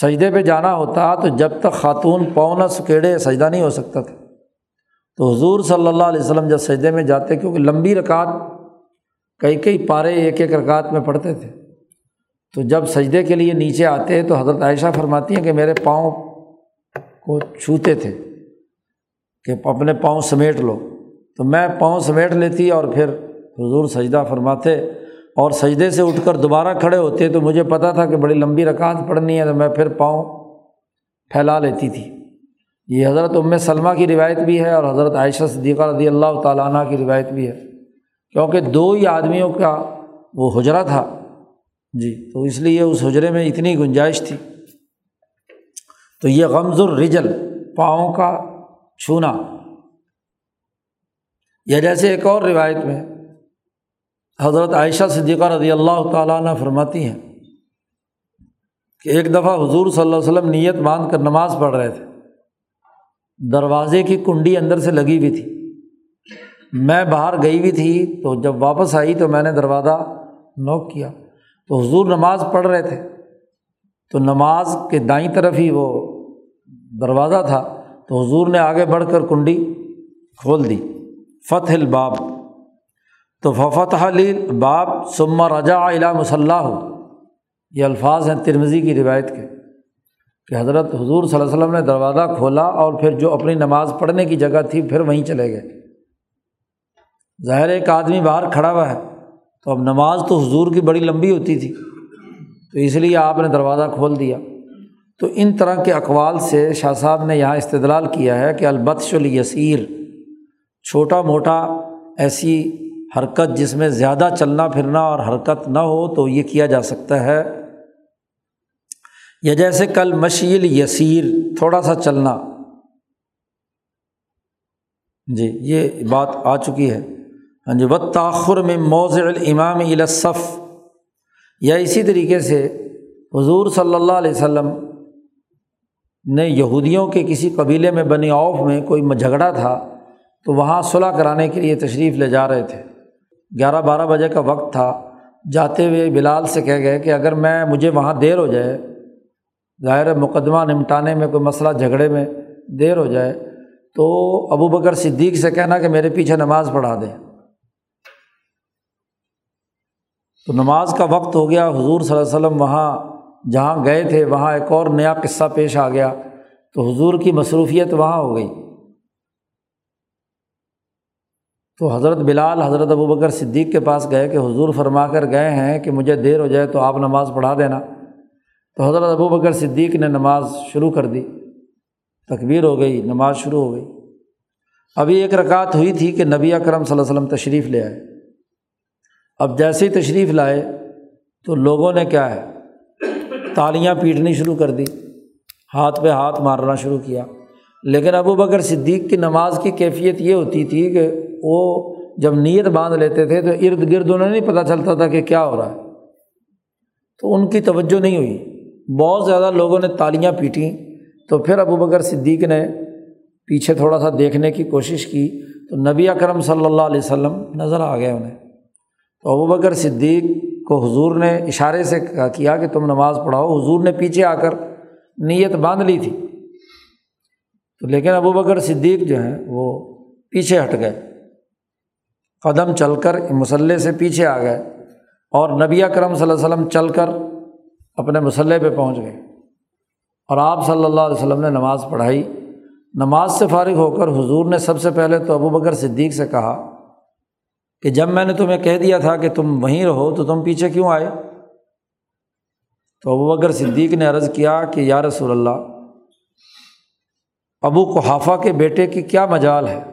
سجدے پہ جانا ہوتا تو جب تک خاتون پاؤں نہ سکیڑے، سجدہ نہیں ہو سکتا تھا۔ تو حضور صلی اللہ علیہ وسلم جب سجدے میں جاتے کیونکہ لمبی رکعت کئی کئی پارے ایک ایک رکعت میں پڑھتے تھے۔ تو جب سجدے کے لیے نیچے آتے تو حضرت عائشہ فرماتی ہیں کہ میرے پاؤں کو چھوتے تھے کہ اپنے پاؤں سمیٹ لو۔ تو میں پاؤں سمیٹ لیتی اور پھر حضور سجدہ فرماتے اور سجدے سے اٹھ کر دوبارہ کھڑے ہوتے تو مجھے پتہ تھا کہ بڑی لمبی رکعت پڑھنی ہے تو میں پھر پاؤں پھیلا لیتی تھی۔ یہ حضرت ام سلمہ کی روایت بھی ہے اور حضرت عائشہ صدیقہ رضی اللہ تعالیٰ عنہ کی روایت بھی ہے۔ کیونکہ دو ہی آدمیوں کا وہ حجرہ تھا۔ جی تو اس لیے اس حجرے میں اتنی گنجائش تھی۔ تو یہ غمز الرجل، پاؤں کا چھونا۔ یا جیسے ایک اور روایت میں حضرت عائشہ صدیقہ رضی اللہ تعالیٰ عنہ فرماتی ہیں کہ ایک دفعہ حضور صلی اللہ علیہ وسلم نیت باندھ کر نماز پڑھ رہے تھے۔ دروازے کی کنڈی اندر سے لگی ہوئی تھی۔ میں باہر گئی ہوئی تھی تو جب واپس آئی تو میں نے دروازہ نوک کیا۔ تو حضور نماز پڑھ رہے تھے۔ تو نماز کے دائیں طرف ہی وہ دروازہ تھا۔ تو حضور نے آگے بڑھ کر کنڈی کھول دی۔ فتح الباب۔ تو ففتح علی باب سما رجا علا مسلح ہو یہ الفاظ ہیں ترمزی کی روایت کے۔ کہ حضرت حضور صلی اللہ علیہ وسلم نے دروازہ کھولا اور پھر جو اپنی نماز پڑھنے کی جگہ تھی پھر وہیں چلے گئے۔ ظاہر ایک آدمی باہر کھڑا ہوا ہے۔ تو اب نماز تو حضور کی بڑی لمبی ہوتی تھی۔ تو اس لیے آپ نے دروازہ کھول دیا۔ تو ان طرح کے اقوال سے شاہ صاحب نے یہاں استدلال کیا ہے کہ البتش الیسیر، چھوٹا موٹا ایسی حرکت جس میں زیادہ چلنا پھرنا اور حرکت نہ ہو تو یہ کیا جا سکتا ہے۔ یا جیسے کل مشیل یسیر، تھوڑا سا چلنا۔ جی یہ بات آ چکی ہے۔ ہاں جی و تاخر میں موضع الامام الصف۔ یا اسی طریقے سے حضور صلی اللہ علیہ وسلم نے یہودیوں کے کسی قبیلے میں بنی اوف میں کوئی جھگڑا تھا، تو وہاں صلاح کرانے کے لیے تشریف لے جا رہے تھے۔ گیارہ بارہ بجے کا وقت تھا۔ جاتے ہوئے بلال سے کہہ گئے کہ اگر میں، مجھے وہاں دیر ہو جائے ظاہر مقدمہ نمٹانے میں، کوئی مسئلہ جھگڑے میں دیر ہو جائے تو ابو بکر صدیق سے کہنا کہ میرے پیچھے نماز پڑھا دیں تو نماز کا وقت ہو گیا، حضور صلی اللہ علیہ وسلم وہاں جہاں گئے تھے، وہاں ایک اور نیا قصہ پیش آ گیا۔ تو حضور کی مصروفیت وہاں ہو گئی۔ تو حضرت بلال، حضرت ابو بکر صدیق کے پاس گئے کہ حضور فرما کر گئے ہیں کہ مجھے دیر ہو جائے تو آپ نماز پڑھا دینا۔ تو حضرت ابو بکر صدیق نے نماز شروع کر دی، تکبیر ہو گئی، نماز شروع ہو گئی۔ ابھی ایک رکعت ہوئی تھی کہ نبی اکرم صلی اللہ علیہ وسلم تشریف لے آئے۔ اب جیسے ہی تشریف لائے تو لوگوں نے کیا ہے، تالیاں پیٹنی شروع کر دی، ہاتھ پہ ہاتھ مارنا شروع کیا۔ لیکن ابو بکر صدیق کی نماز کی کیفیت یہ ہوتی تھی کہ وہ جب نیت باندھ لیتے تھے تو ارد گرد انہیں نہیں پتہ چلتا تھا کہ کیا ہو رہا ہے۔ تو ان کی توجہ نہیں ہوئی۔ بہت زیادہ لوگوں نے تالیاں پیٹیں۔ تو پھر ابو بکر صدیق نے پیچھے تھوڑا سا دیکھنے کی کوشش کی۔ تو نبی اکرم صلی اللہ علیہ وسلم نظر آ گئے انہیں۔ تو ابو بکر صدیق کو حضور نے اشارے سے کیا کہ تم نماز پڑھاؤ۔ حضور نے پیچھے آ کر نیت باندھ لی تھی۔ تو لیکن ابو بکر صدیق جو ہیں وہ پیچھے ہٹ گئے۔ قدم چل کر مسلح سے پیچھے آ گئے۔ اور نبی اکرم صلی اللہ علیہ وسلم چل کر اپنے مسلح پہ پہنچ گئے۔ اور آپ صلی اللہ علیہ وسلم نے نماز پڑھائی۔ نماز سے فارغ ہو کر حضور نے سب سے پہلے تو ابو بکر صدیق سے کہا کہ جب میں نے تمہیں کہہ دیا تھا کہ تم وہیں رہو تو تم پیچھے کیوں آئے؟ تو ابو بکر صدیق نے عرض کیا کہ یا رسول اللہ، ابو قحافہ کے بیٹے کی کیا مجال ہے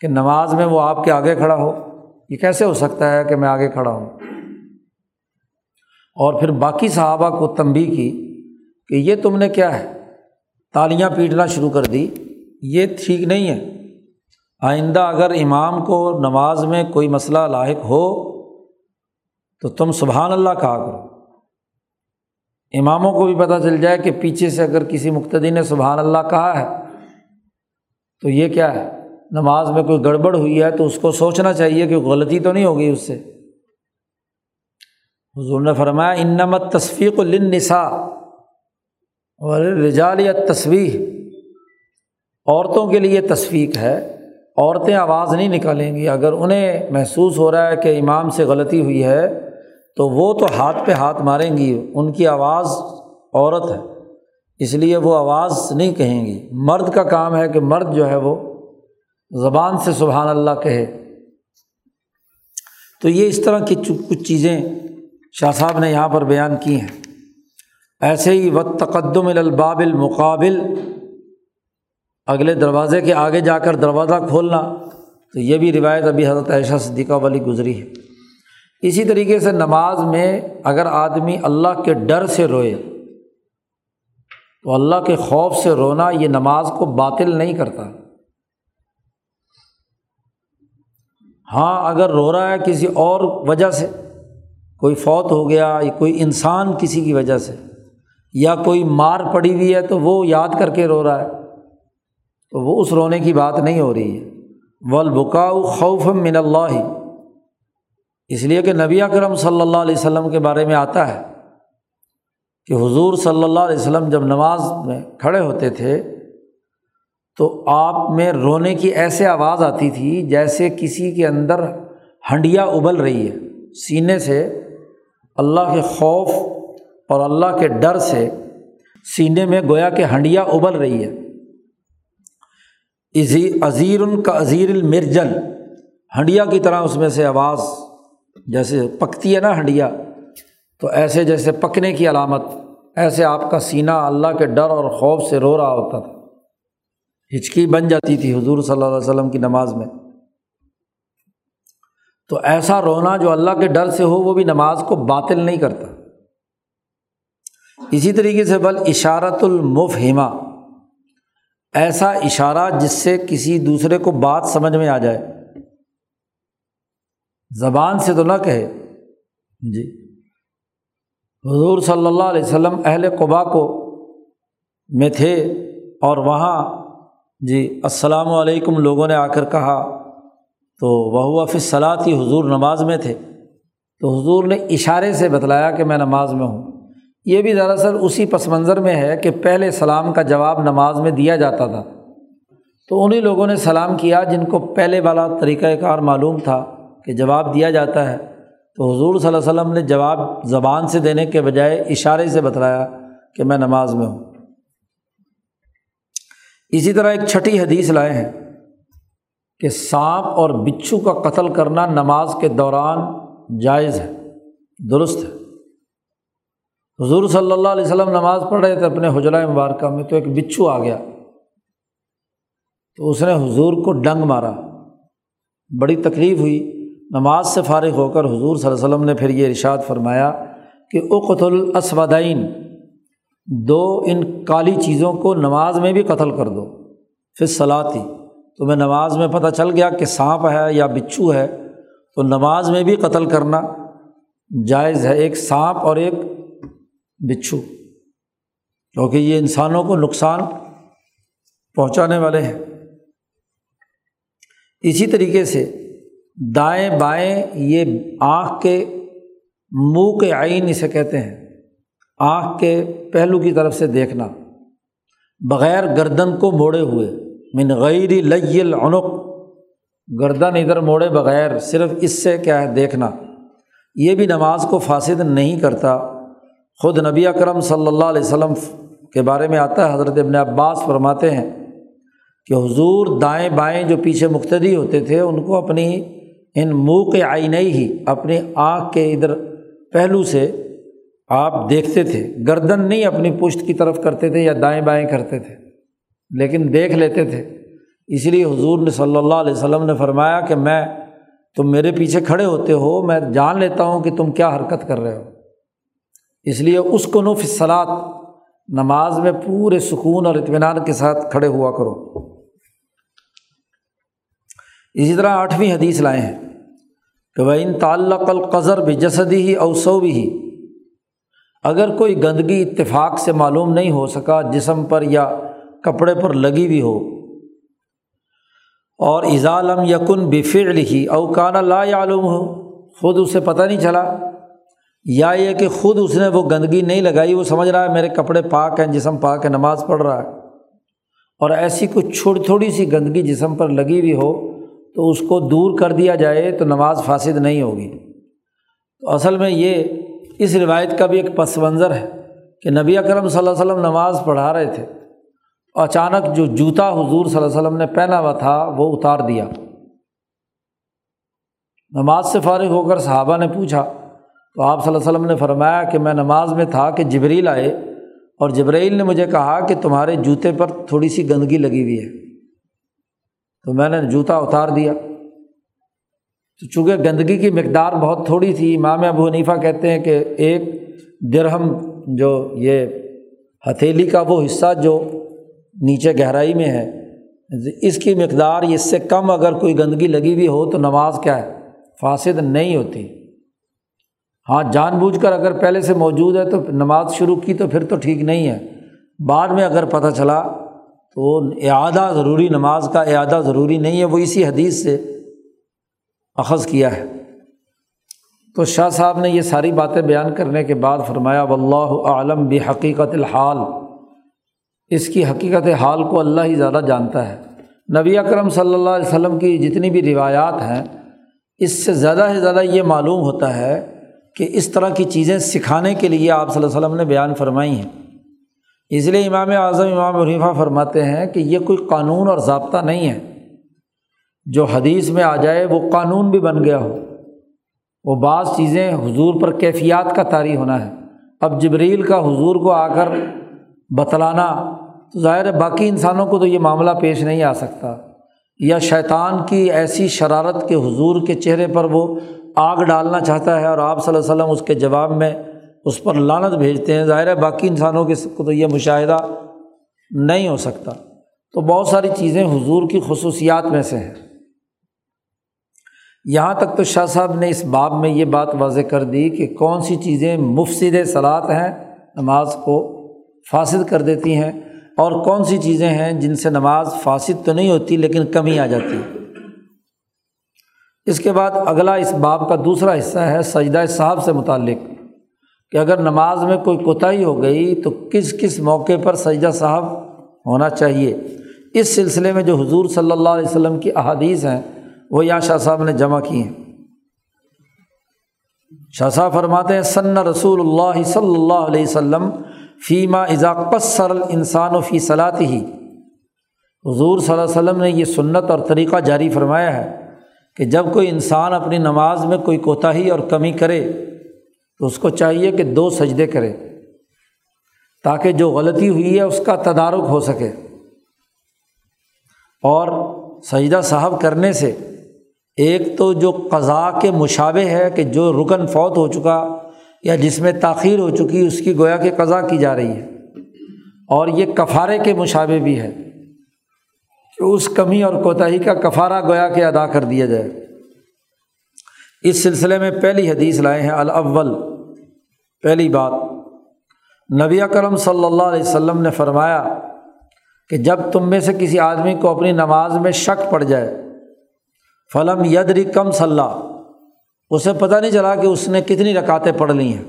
کہ نماز میں وہ آپ کے آگے کھڑا ہو؟ یہ کیسے ہو سکتا ہے کہ میں آگے کھڑا ہوں؟ اور پھر باقی صحابہ کو تنبی کی کہ یہ تم نے کیا ہے؟ تالیاں پیٹنا شروع کر دی، یہ ٹھیک نہیں ہے۔ آئندہ اگر امام کو نماز میں کوئی مسئلہ لاحق ہو تو تم سبحان اللہ کہا کرو۔ اماموں کو بھی پتہ چل جائے کہ پیچھے سے اگر کسی مقتدی نے سبحان اللہ کہا ہے تو یہ کیا ہے؟ نماز میں کوئی گڑبڑ ہوئی ہے تو اس کو سوچنا چاہیے کہ غلطی تو نہیں ہوگی اس سے۔ حضور نے فرمایا انمت تصفیق النسا اور رجال یا عورتوں کے لیے تصفیق ہے، عورتیں آواز نہیں نکالیں گی۔ اگر انہیں محسوس ہو رہا ہے کہ امام سے غلطی ہوئی ہے، تو وہ تو ہاتھ پہ ہاتھ ماریں گی۔ ان کی آواز عورت ہے، اس لیے وہ آواز نہیں کہیں گی۔ مرد کا کام ہے کہ مرد جو ہے وہ زبان سے سبحان اللہ کہے۔ تو یہ اس طرح کی کچھ چیزیں شاہ صاحب نے یہاں پر بیان کی ہیں۔ ایسے ہی و تقدم الباب المقابل، اگلے دروازے کے آگے جا کر دروازہ کھولنا، تو یہ بھی روایت ابھی حضرت عائشہ صدیقہ والی گزری ہے۔ اسی طریقے سے نماز میں اگر آدمی اللہ کے ڈر سے روئے، تو اللہ کے خوف سے رونا یہ نماز کو باطل نہیں کرتا۔ ہاں اگر رو رہا ہے کسی اور وجہ سے کوئی فوت ہو گیا، یا کوئی انسان کسی کی وجہ سے، یا کوئی مار پڑی ہوئی ہے تو وہ یاد کر کے رو رہا ہے۔ تو وہ اس رونے کی بات نہیں ہو رہی ہے۔ ولبکاؤ خوف من اللہ ہی اس لیے کہ نبی اکرم صلی اللہ علیہ وسلم کے بارے میں آتا ہے کہ حضور صلی اللہ علیہ وسلم جب نماز میں کھڑے ہوتے تھے، تو آپ میں رونے کی ایسے آواز آتی تھی جیسے کسی کے اندر ہنڈیا ابل رہی ہے۔ سینے سے اللہ کے خوف اور اللہ کے ڈر سے سینے میں گویا کہ ہنڈیا ابل رہی ہے۔ عزیر ان کا عزیر المرجل۔ ہنڈیا کی طرح اس میں سے آواز جیسے پکتی ہے نا ہنڈیا۔ تو ایسے جیسے پکنے کی علامت، ایسے آپ کا سینہ اللہ کے ڈر اور خوف سے رو رہا ہوتا تھا۔ ہچکی بن جاتی تھی حضور صلی اللہ علیہ وسلم کی نماز میں۔ تو ایسا رونا جو اللہ کے ڈر سے ہو، وہ بھی نماز کو باطل نہیں کرتا۔ اسی طریقے سے بل اشارت المفہمہ۔ ایسا اشارہ جس سے کسی دوسرے کو بات سمجھ میں آ جائے۔ زبان سے تو نہ کہے۔ جی۔ حضور صلی اللہ علیہ وسلم اہل قبا کو میں تھے اور وہاں جی السلام علیکم لوگوں نے آ کر کہا۔ تو وہ صلاحی حضور نماز میں تھے۔ تو حضور نے اشارے سے بتلایا کہ میں نماز میں ہوں۔ یہ بھی دراصل اسی پس منظر میں ہے کہ پہلے سلام کا جواب نماز میں دیا جاتا تھا۔ تو انہیں لوگوں نے سلام کیا جن کو پہلے والا طریقۂ کار معلوم تھا کہ جواب دیا جاتا ہے۔ تو حضور صلی اللہ علیہ وسلم نے جواب زبان سے دینے کے بجائے اشارے سے بتلایا کہ میں نماز میں ہوں۔ اسی طرح ایک چھٹی حدیث لائے ہیں۔ کہ سانپ اور بچھو کا قتل کرنا نماز کے دوران جائز ہے، درست ہے۔ حضور صلی اللہ علیہ وسلم نماز پڑھ رہے تھے اپنے حجرہ مبارکہ میں، تو ایک بچھو آ گیا۔ تو اس نے حضور کو ڈنگ مارا۔ بڑی تکلیف ہوئی۔ نماز سے فارغ ہو کر حضور صلی اللہ علیہ وسلم نے پھر یہ ارشاد فرمایا کہ اقت الاسودین، دو ان کالی چیزوں کو نماز میں بھی قتل کر دو۔ پھر صلاحی تمہیں نماز میں پتہ چل گیا کہ سانپ ہے یا بچھو ہے، تو نماز میں بھی قتل کرنا جائز ہے، ایک سانپ اور ایک بچھو۔ کیونکہ یہ انسانوں کو نقصان پہنچانے والے ہیں۔ اسی طریقے سے دائیں بائیں یہ آنکھ کے منہ کے آئین اسے کہتے ہیں۔ آنکھ کے پہلو کی طرف سے دیکھنا، بغیر گردن کو موڑے ہوئے۔ من غیر لئی العنق، گردن ادھر موڑے بغیر صرف اس سے کیا ہے، دیکھنا۔ یہ بھی نماز کو فاسد نہیں کرتا۔ خود نبی اکرم صلی اللہ علیہ وسلم کے بارے میں آتا ہے، حضرت ابن عباس فرماتے ہیں کہ حضور دائیں بائیں جو پیچھے مقتدی ہوتے تھے، ان کو اپنی ان منہ کے آئینہ ہی اپنی آنکھ کے ادھر پہلو سے آپ دیکھتے تھے۔ گردن نہیں اپنی پشت کی طرف کرتے تھے یا دائیں بائیں کرتے تھے۔ لیکن دیکھ لیتے تھے۔ اس لیے حضور نے صلی اللہ علیہ وسلم نے فرمایا کہ میں تم میرے پیچھے کھڑے ہوتے ہو، میں جان لیتا ہوں کہ تم کیا حرکت کر رہے ہو۔ اس لیے اس کو نف صلاحت نماز میں پورے سکون اور اطمینان کے ساتھ کھڑے ہوا کرو۔ اسی طرح آٹھویں حدیث لائے ہیں کہ وہ ان تعلق القضر بھی جسدی ہی اوسو بھی ہی اگر کوئی گندگی اتفاق سے معلوم نہیں ہو سکا جسم پر یا کپڑے پر لگی ہوئی ہو۔ اور اضالم یقن بفر لکھی اوکان لا عالم ہو خود اسے پتہ نہیں چلا۔ یا یہ کہ خود اس نے وہ گندگی نہیں لگائی، وہ سمجھ رہا ہے میرے کپڑے پاک ہیں، جسم پاک ہے، نماز پڑھ رہا ہے۔ اور ایسی کچھ چھوٹی تھوڑی سی گندگی جسم پر لگی ہوئی ہو تو اس کو دور کر دیا جائے تو نماز فاسد نہیں ہوگی۔ تو اصل میں یہ اس روایت کا بھی ایک پس منظر ہے کہ نبی اکرم صلی اللہ علیہ وسلم نماز پڑھا رہے تھے۔ اچانک جو جوتا حضور صلی اللہ علیہ وسلم نے پہنا ہوا تھا، وہ اتار دیا۔ نماز سے فارغ ہو کر صحابہ نے پوچھا، تو آپ صلی اللہ علیہ وسلم نے فرمایا کہ میں نماز میں تھا کہ جبریل آئے اور جبریل نے مجھے کہا کہ تمہارے جوتے پر تھوڑی سی گندگی لگی ہوئی ہے۔ تو میں نے جوتا اتار دیا۔ تو چونکہ گندگی کی مقدار بہت تھوڑی تھی، امام ابو حنیفہ کہتے ہیں کہ ایک درہم جو یہ ہتھیلی کا وہ حصہ جو نیچے گہرائی میں ہے۔ اس کی مقدار، اس سے کم اگر کوئی گندگی لگی ہوئی ہو تو نماز کیا ہے؟ فاسد نہیں ہوتی۔ ہاں جان بوجھ کر اگر پہلے سے موجود ہے تو نماز شروع کی تو پھر تو ٹھیک نہیں ہے۔ بعد میں اگر پتہ چلا تو اعادہ ضروری، نماز کا اعادہ ضروری نہیں ہے۔ وہ اسی حدیث سے اخذ کیا ہے۔ تو شاہ صاحب نے یہ ساری باتیں بیان کرنے کے بعد فرمایا و اللہ عالم حقیقت الحال. اس کی حقیقت حال کو اللہ ہی زیادہ جانتا ہے۔ نبی اکرم صلی اللہ علیہ وسلم کی جتنی بھی روایات ہیں، اس سے زیادہ سے زیادہ یہ معلوم ہوتا ہے کہ اس طرح کی چیزیں سکھانے کے لیے آپ صلی اللہ علیہ وسلم نے بیان فرمائی ہیں۔ اس لیے امام اعظم، امام عریفہ فرماتے ہیں کہ یہ کوئی قانون اور ضابطہ نہیں ہے۔ جو حدیث میں آ جائے، وہ قانون بھی بن گیا ہو۔ وہ بعض چیزیں حضور پر کیفیات کا طاری ہونا ہے۔ اب جبریل کا حضور کو آ کر بتلانا۔ تو ظاہر ہے باقی انسانوں کو تو یہ معاملہ پیش نہیں آ سکتا۔ یا شیطان کی ایسی شرارت کے حضور کے چہرے پر وہ آگ ڈالنا چاہتا ہے اور آپ صلی اللہ علیہ وسلم اس کے جواب میں اس پر لانت بھیجتے ہیں۔ ظاہر ہے باقی انسانوں کے کو تو یہ مشاہدہ نہیں ہو سکتا۔ تو بہت ساری چیزیں حضور کی خصوصیات میں سے ہیں۔ یہاں تک تو شاہ صاحب نے اس باب میں یہ بات واضح کر دی کہ کون سی چیزیں مفصد صلاحت ہیں نماز کو فاسد کر دیتی ہیں اور کون سی چیزیں ہیں جن سے نماز فاسد تو نہیں ہوتی لیکن کمی آ جاتی ہے؟ اس کے بعد اگلا اس باب کا دوسرا حصہ ہے سجدہ صاحب سے متعلق کہ اگر نماز میں کوئی کوتاہی ہو گئی تو کس کس موقع پر سجدہ صاحب ہونا چاہیے؟ اس سلسلے میں جو حضور صلی اللہ علیہ وسلم کی احادیث ہیں وہ یا شاہ صاحب نے جمع کی ہیں۔ شاہ صاحب فرماتے ہیں ثن رسول اللہ صلی اللہ علیہ وسلم فیما قصر الانسان و فی صلاط ہی حضور صلی اللہ علیہ وسلم نے یہ سنت اور طریقہ جاری فرمایا ہے کہ جب کوئی انسان اپنی نماز میں کوئی کوتاہی اور کمی کرے تو اس کو چاہیے کہ دو سجدے کرے تاکہ جو غلطی ہوئی ہے اس کا تدارک ہو سکے۔ اور سجدہ صاحب کرنے سے ایک تو جو قضا کے مشابے ہے کہ جو رکن فوت ہو چکا یا جس میں تاخیر ہو چکی اس کی گویا کہ قضا کی جا رہی ہے اور یہ کفارے کے مشابے بھی ہے کہ اس کمی اور کوتاہی کا کفارہ گویا کہ ادا کر دیا جائے۔ اس سلسلے میں پہلی حدیث لائے ہیں، الاول، پہلی بات۔ نبی کرم صلی اللہ علیہ وسلم نے فرمایا کہ جب تم میں سے کسی آدمی کو اپنی نماز میں شک پڑ جائے، فلم یدری کم صلاح اسے پتہ نہیں چلا کہ اس نے کتنی رکاتیں پڑھ لی ہیں۔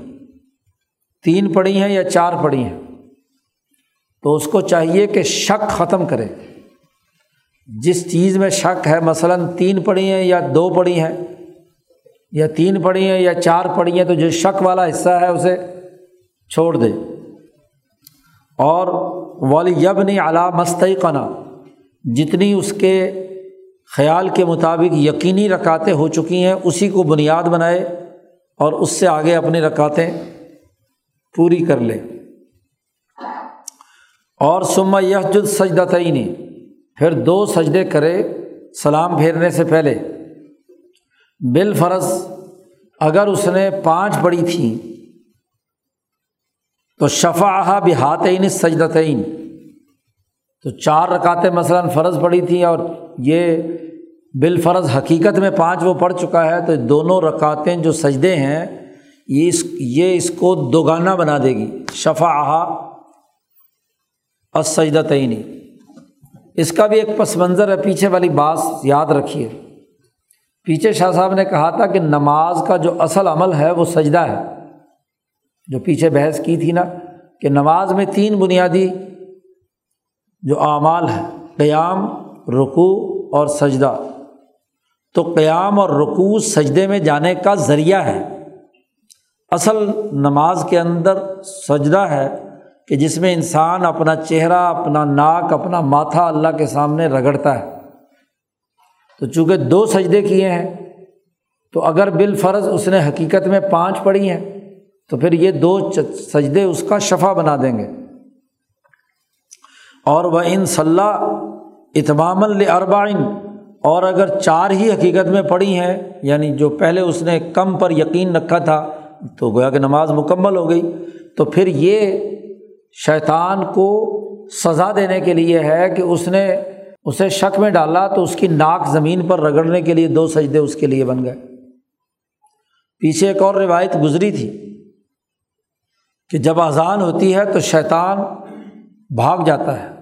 تین پڑھی ہیں یا چار پڑھی ہیں۔ تو اس کو چاہیے کہ شک ختم کرے۔ جس چیز میں شک ہے، مثلاً تین پڑھی ہیں یا دو پڑھی ہیں، یا تین پڑھی ہیں یا چار پڑھی ہیں، تو جو شک والا حصہ ہے اسے چھوڑ دے۔ اور والی یب نے اعلیٰ مستقنا جتنی اس کے خیال کے مطابق یقینی رکاتیں ہو چکی ہیں، اسی کو بنیاد بنائے اور اس سے آگے اپنی رکاتیں پوری کر لے۔ اور سما یہ جد سجدہ تعینی پھر دو سجدے کرے سلام پھیرنے سے پہلے۔ بال فرض اگر اس نے پانچ پڑھی تھیں، تو شفا بھی ہاتھ سجدہ تعین تو چار رکاتیں مثلاً فرض پڑھی تھیں اور یہ بال فرض حقیقت میں پانچ وہ پڑھ چکا ہے، تو دونوں رکاتیں جو سجدے ہیں، یہ اس یہ اس کو دوگانہ بنا دے گی۔ شفا سجدہ تعینی اس کا بھی ایک پس منظر ہے، پیچھے والی بات یاد رکھیے۔ پیچھے شاہ صاحب نے کہا تھا کہ نماز کا جو اصل عمل ہے، وہ سجدہ ہے۔ جو پیچھے بحث کی تھی نا، کہ نماز میں تین بنیادی جو اعمال ہے قیام، رکوع اور سجدہ۔ تو قیام اور رکوع سجدے میں جانے کا ذریعہ ہے۔ اصل نماز کے اندر سجدہ ہے کہ جس میں انسان اپنا چہرہ، اپنا ناک، اپنا ماتھا اللہ کے سامنے رگڑتا ہے۔ تو چونکہ دو سجدے کیے ہیں، تو اگر بال فرض اس نے حقیقت میں پانچ پڑھی ہیں، تو پھر یہ دو سجدے اس کا شفا بنا دیں گے۔ اور وہ ان صلاح اتمام الربائن اور اگر چار ہی حقیقت میں پڑھی ہیں یعنی جو پہلے اس نے کم پر یقین رکھا تھا، تو گویا کہ نماز مکمل ہو گئی۔ تو پھر یہ شیطان کو سزا دینے کے لیے ہے کہ اس نے اسے شک میں ڈالا تو اس کی ناک زمین پر رگڑنے کے لیے دو سجدے اس کے لیے بن گئے۔ پیچھے ایک اور روایت گزری تھی کہ جب اذان ہوتی ہے تو شیطان بھاگ جاتا ہے۔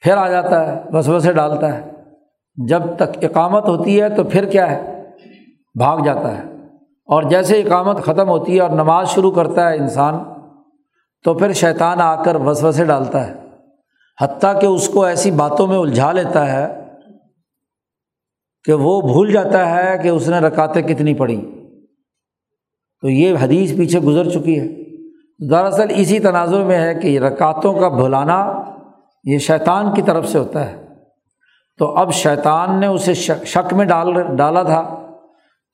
پھر آ جاتا ہے بس ڈالتا ہے۔ جب تک اقامت ہوتی ہے تو پھر کیا ہے؟ بھاگ جاتا ہے۔ اور جیسے اقامت ختم ہوتی ہے اور نماز شروع کرتا ہے انسان، تو پھر شیطان آ کر وسوسے ڈالتا ہے۔ حتیٰ کہ اس کو ایسی باتوں میں الجھا لیتا ہے کہ وہ بھول جاتا ہے کہ اس نے رکاتیں کتنی پڑھی۔ تو یہ حدیث پیچھے گزر چکی ہے۔ دراصل اسی تناظر میں ہے کہ رکاتوں کا بھلانا یہ شیطان کی طرف سے ہوتا ہے۔ تو اب شیطان نے اسے شک میں ڈال ڈالا تھا۔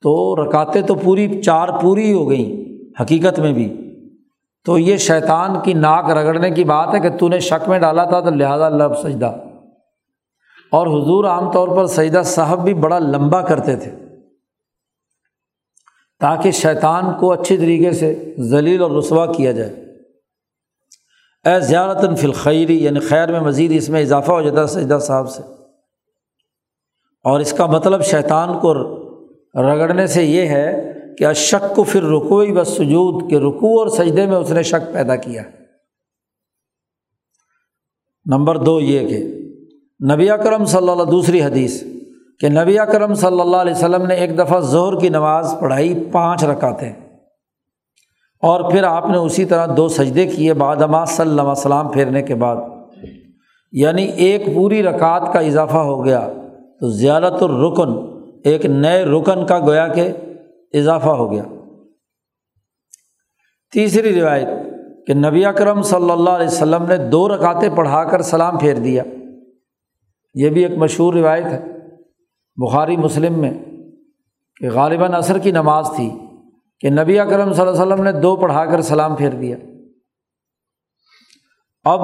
تو رکاتیں تو پوری، چار پوری ہو گئیں، حقیقت میں بھی۔ تو یہ شیطان کی ناک رگڑنے کی بات ہے کہ تو نے شک میں ڈالا تھا تو لہٰذا لب سجدہ۔ اور حضور عام طور پر سجدہ صاحب بھی بڑا لمبا کرتے تھے۔ تاکہ شیطان کو اچھی طریقے سے ذلیل اور رسوا کیا جائے۔ اے زیارت الخیری یعنی خیر میں مزید اس میں اضافہ ہو جاتا ہے سجدہ صاحب سے۔ اور اس کا مطلب شیطان کو رگڑنے سے یہ ہے کہ اشک کو پھر رکوئی و سجود کے رکو اور سجدے میں اس نے شک پیدا کیا۔ نمبر دو یہ کہ نبی کرم صلی اللہ دوسری حدیث، کہ نبی کرم صلی اللہ علیہ وسلم نے ایک دفعہ ظہر کی نماز پڑھائی پانچ رکعتیں۔ اور پھر آپ نے اسی طرح دو سجدے کیے بعد صلی اللہ وسلام پھیرنے کے بعد۔ یعنی ایک پوری رکعت کا اضافہ ہو گیا۔ تو زیارت الرکن، ایک نئے رکن کا گویا کہ اضافہ ہو گیا۔ تیسری روایت کہ نبی اکرم صلی اللہ علیہ وسلم نے دو رکعتیں پڑھا کر سلام پھیر دیا۔ یہ بھی ایک مشہور روایت ہے۔ بخاری مسلم میں کہ غالباً عصر کی نماز تھی۔ کہ نبی اکرم صلی اللہ علیہ وسلم نے دو پڑھا کر سلام پھیر دیا۔ اب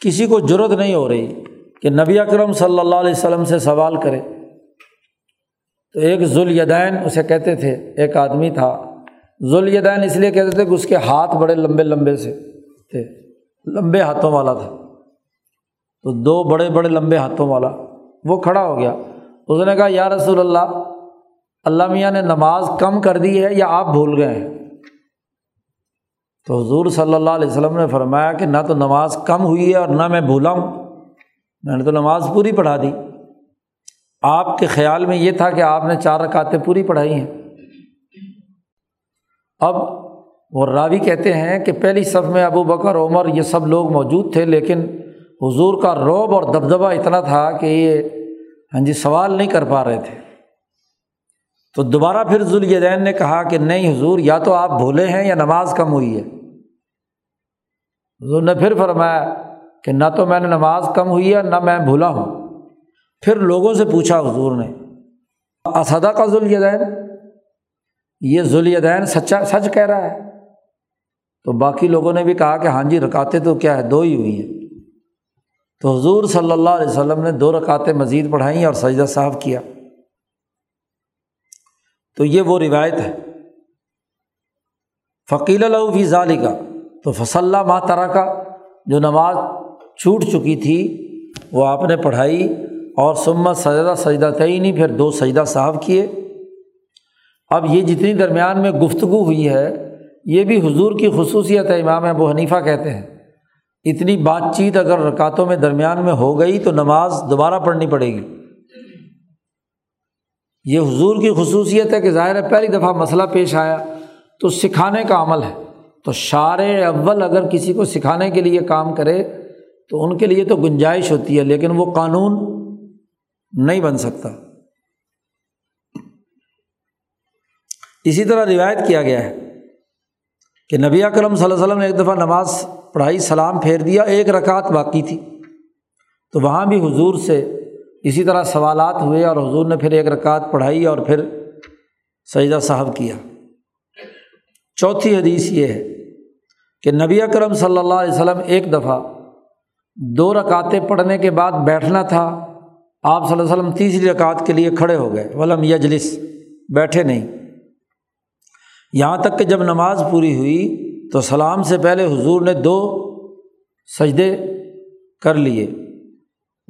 کسی کو ضرورت نہیں ہو رہی کہ نبی اکرم صلی اللہ علیہ وسلم سے سوال کرے۔ تو ایک ذوالدین اسے کہتے تھے، ایک آدمی تھا۔ ذوالدین اس لیے کہتے تھے کہ اس کے ہاتھ بڑے لمبے لمبے سے تھے، لمبے ہاتھوں والا تھا۔ تو دو بڑے بڑے لمبے ہاتھوں والا، وہ کھڑا ہو گیا۔ اس نے کہا، یا رسول اللہ اللہ میاں نے نماز کم کر دی ہے یا آپ بھول گئے ہیں؟ تو حضور صلی اللہ علیہ وسلم نے فرمایا کہ نہ تو نماز کم ہوئی ہے اور نہ میں بھولا ہوں، میں نے تو نماز پوری پڑھا دی۔ آپ کے خیال میں یہ تھا کہ آپ نے چار رکعتیں پوری پڑھائی ہیں۔ اب وہ راوی کہتے ہیں کہ پہلی صف میں ابو بکر، عمر یہ سب لوگ موجود تھے، لیکن حضور کا روب اور دبدبہ اتنا تھا کہ یہ ہاں جی سوال نہیں کر پا رہے تھے۔ تو دوبارہ پھر ذوالدین نے کہا کہ نہیں حضور، یا تو آپ بھولے ہیں یا نماز کم ہوئی ہے۔ حضور نے پھر فرمایا کہ نہ تو میں نے نماز کم ہوئی ہے، نہ میں بھولا ہوں۔ پھر لوگوں سے پوچھا حضور نے اسدا کا ذوالدین یہ ذوالدین سچا، سچ کہہ رہا ہے۔ تو باقی لوگوں نے بھی کہا کہ ہاں جی رکاتے تو کیا ہے، دو ہی ہوئی ہیں۔ تو حضور صلی اللہ علیہ وسلم نے دو رکعتیں مزید پڑھائیں اور سجدہ صاحب کیا۔ تو یہ وہ روایت ہے۔ فقیل فی ظالی کا تو فصلہ ماہ ترا کا جو نماز چھوٹ چکی تھی، وہ آپ نے پڑھائی۔ اور سمت سجدہ سجدہ تعینی پھر دو سجدہ صاحب کیے۔ اب یہ جتنی درمیان میں گفتگو ہوئی ہے، یہ بھی حضور کی خصوصیت ہے، امام ابو حنیفہ کہتے ہیں۔ اتنی بات چیت اگر رکاتوں میں درمیان میں ہو گئی تو نماز دوبارہ پڑھنی پڑے گی۔ یہ حضور کی خصوصیت ہے کہ ظاہر ہے پہلی دفعہ مسئلہ پیش آیا تو سکھانے کا عمل ہے۔ تو شار اول اگر کسی کو سکھانے کے لیے کام کرے تو ان کے لیے تو گنجائش ہوتی ہے، لیکن وہ قانون نہیں بن سکتا۔ اسی طرح روایت کیا گیا ہے کہ نبی کرم صلی اللہ علیہ وسلم نے ایک دفعہ نماز پڑھائی، سلام پھیر دیا، ایک رکعت باقی تھی۔ تو وہاں بھی حضور سے اسی طرح سوالات ہوئے اور حضور نے پھر ایک رکعت پڑھائی اور پھر سجدہ صاحب کیا۔ چوتھی حدیث یہ ہے کہ نبی اکرم صلی اللہ علیہ وسلم ایک دفعہ دو رکعتیں پڑھنے کے بعد بیٹھنا تھا۔ آپ صلی اللہ علیہ وسلم تیسری رکعت کے لیے کھڑے ہو گئے۔ ولم یجلس، بیٹھے نہیں۔ یہاں تک کہ جب نماز پوری ہوئی تو سلام سے پہلے حضور نے دو سجدے کر لیے۔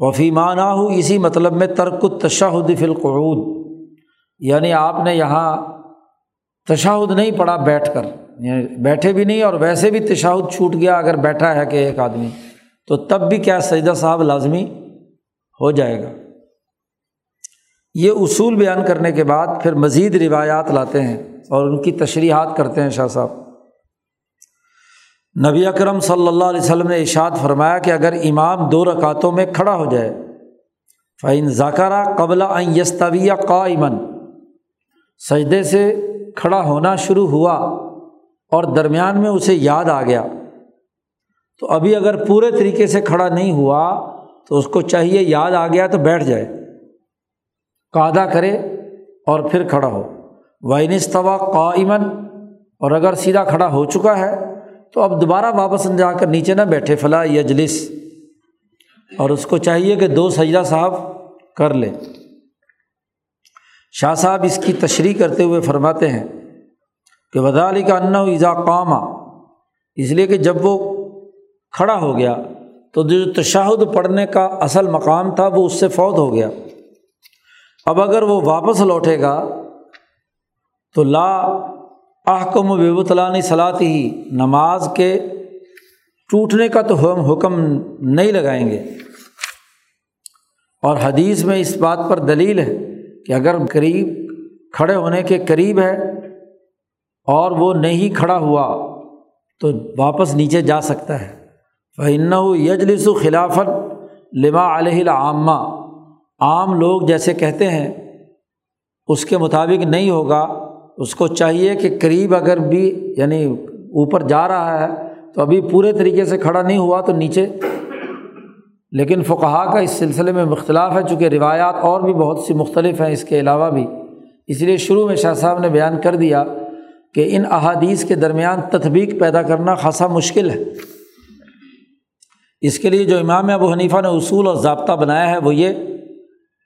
وفی معنی ہو اسی مطلب میں ترک تشاہد فی القعود۔ یعنی آپ نے یہاں تشاہد نہیں پڑھا بیٹھ کر۔ یعنی بیٹھے بھی نہیں اور ویسے بھی تشاہد چھوٹ گیا اگر بیٹھا ہے کہ ایک آدمی۔ تو تب بھی کیا سجدہ صاحب لازمی ہو جائے گا۔ یہ اصول بیان کرنے کے بعد پھر مزید روایات لاتے ہیں اور ان کی تشریحات کرتے ہیں شاہ صاحب۔ نبی اکرم صلی اللہ علیہ وسلم نے اشاد فرمایا کہ اگر امام دو رکعتوں میں کھڑا ہو جائے فعین ذاکرہ قبل یستویہ قا امن سجدے سے کھڑا ہونا شروع ہوا اور درمیان میں اسے یاد آ گیا، تو ابھی اگر پورے طریقے سے کھڑا نہیں ہوا، تو اس کو چاہیے یاد آ گیا تو بیٹھ جائے قادہ کرے اور پھر کھڑا ہو۔ وائنستوا قائمن اور اگر سیدھا کھڑا ہو چکا ہے تو اب دوبارہ واپس جا کر نیچے نہ بیٹھے فلاں یجلس۔ اور اس کو چاہیے کہ دو سجدہ صاحب کر لے۔ شاہ صاحب اس کی تشریح کرتے ہوئے فرماتے ہیں کہ ودالی کا انا ایزا قامہ اس لیے کہ جب وہ کھڑا ہو گیا تو جو تشاہد پڑھنے کا اصل مقام تھا وہ اس سے فوت ہو گیا۔ اب اگر وہ واپس لوٹے گا تو لا احکم و بےبطلانی صلاحی ہی۔ نماز کے ٹوٹنے کا تو ہم حکم نہیں لگائیں گے۔ اور حدیث میں اس بات پر دلیل ہے کہ اگر قریب کھڑے ہونے کے قریب ہے اور وہ نہیں کھڑا ہوا تو واپس نیچے جا سکتا ہے۔ فن یجلس و خلافت لما علیہ العامہ عام لوگ جیسے کہتے ہیں، اس کے مطابق نہیں ہوگا۔ اس کو چاہیے کہ قریب اگر بھی یعنی اوپر جا رہا ہے تو ابھی پورے طریقے سے کھڑا نہیں ہوا تو نیچے۔ لیکن فقہا کا اس سلسلے میں مختلاف ہے، چونکہ روایات اور بھی بہت سی مختلف ہیں اس کے علاوہ بھی۔ اس لیے شروع میں شاہ صاحب نے بیان کر دیا کہ ان احادیث کے درمیان تطبیق پیدا کرنا خاصا مشکل ہے۔ اس کے لیے جو امام ابو حنیفہ نے اصول اور ضابطہ بنایا ہے وہ یہ،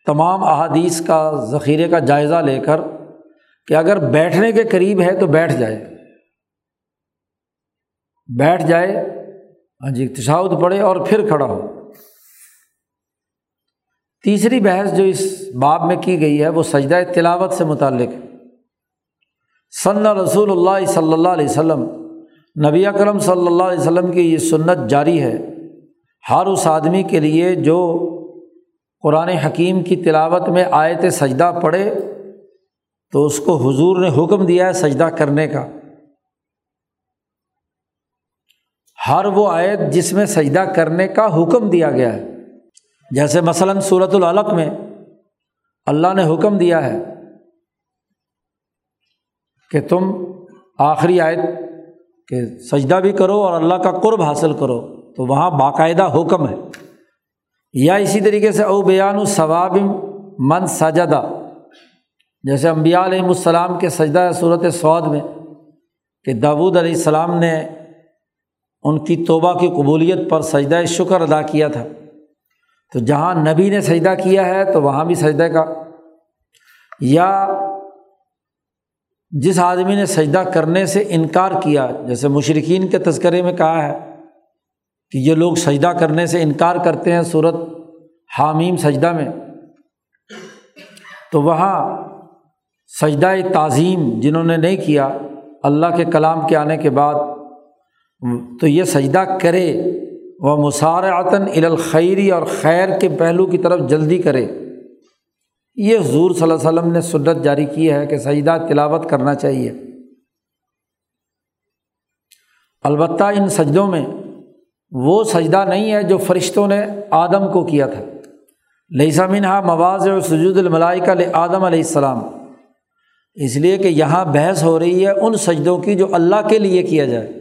تمام احادیث کا ذخیرے کا جائزہ لے کر کہ اگر بیٹھنے کے قریب ہے تو بیٹھ جائے۔ بیٹھ جائے ہاں جی تشاؤد پڑے اور پھر کھڑا ہو۔ تیسری بحث جو اس باب میں کی گئی ہے، وہ سجدہ تلاوت سے متعلق ہے۔ ثنا رسول اللہ صلی اللہ علیہ وسلم، نبی اکرم صلی اللہ علیہ وسلم کی یہ سنت جاری ہے۔ ہر اس آدمی کے لیے جو قرآن حکیم کی تلاوت میں آیت سجدہ پڑھے تو اس کو حضور نے حکم دیا ہے سجدہ کرنے کا۔ ہر وہ آیت جس میں سجدہ کرنے کا حکم دیا گیا ہے۔ جیسے مثلاً صورت العلق میں اللہ نے حکم دیا ہے کہ تم آخری آیت کہ سجدہ بھی کرو اور اللہ کا قرب حاصل کرو، تو وہاں باقاعدہ حکم ہے۔ یا اسی طریقے سے او بیان الصواب من سجدہ۔ جیسے امبیا علیہم السلام کے سجدہ صورت سعود میں کہ داود علیہ السلام نے ان کی توبہ کی قبولیت پر سجدہ شکر ادا کیا تھا۔ تو جہاں نبی نے سجدہ کیا ہے تو وہاں بھی سجدہ کا۔ یا جس آدمی نے سجدہ کرنے سے انکار کیا، جیسے مشرقین کے تذکرے میں کہا ہے کہ یہ لوگ سجدہ کرنے سے انکار کرتے ہیں صورت حامیم سجدہ میں۔ تو وہاں سجدہ تعظیم جنہوں نے نہیں کیا، اللہ کے کلام کے آنے کے بعد، تو یہ سجدہ کرے وہ مسارعتاً الخیری اور خیر کے پہلو کی طرف جلدی کرے۔ یہ حضور صلی اللہ علیہ وسلم نے سنت جاری کی ہے کہ سجدہ تلاوت کرنا چاہیے۔ البتہ ان سجدوں میں وہ سجدہ نہیں ہے جو فرشتوں نے آدم کو کیا تھا۔ لہسا منہا مواز و سجود الملائی کا آدم علیہ السلام۔ اس لیے کہ یہاں بحث ہو رہی ہے ان سجدوں کی جو اللہ کے لیے کیا جائے۔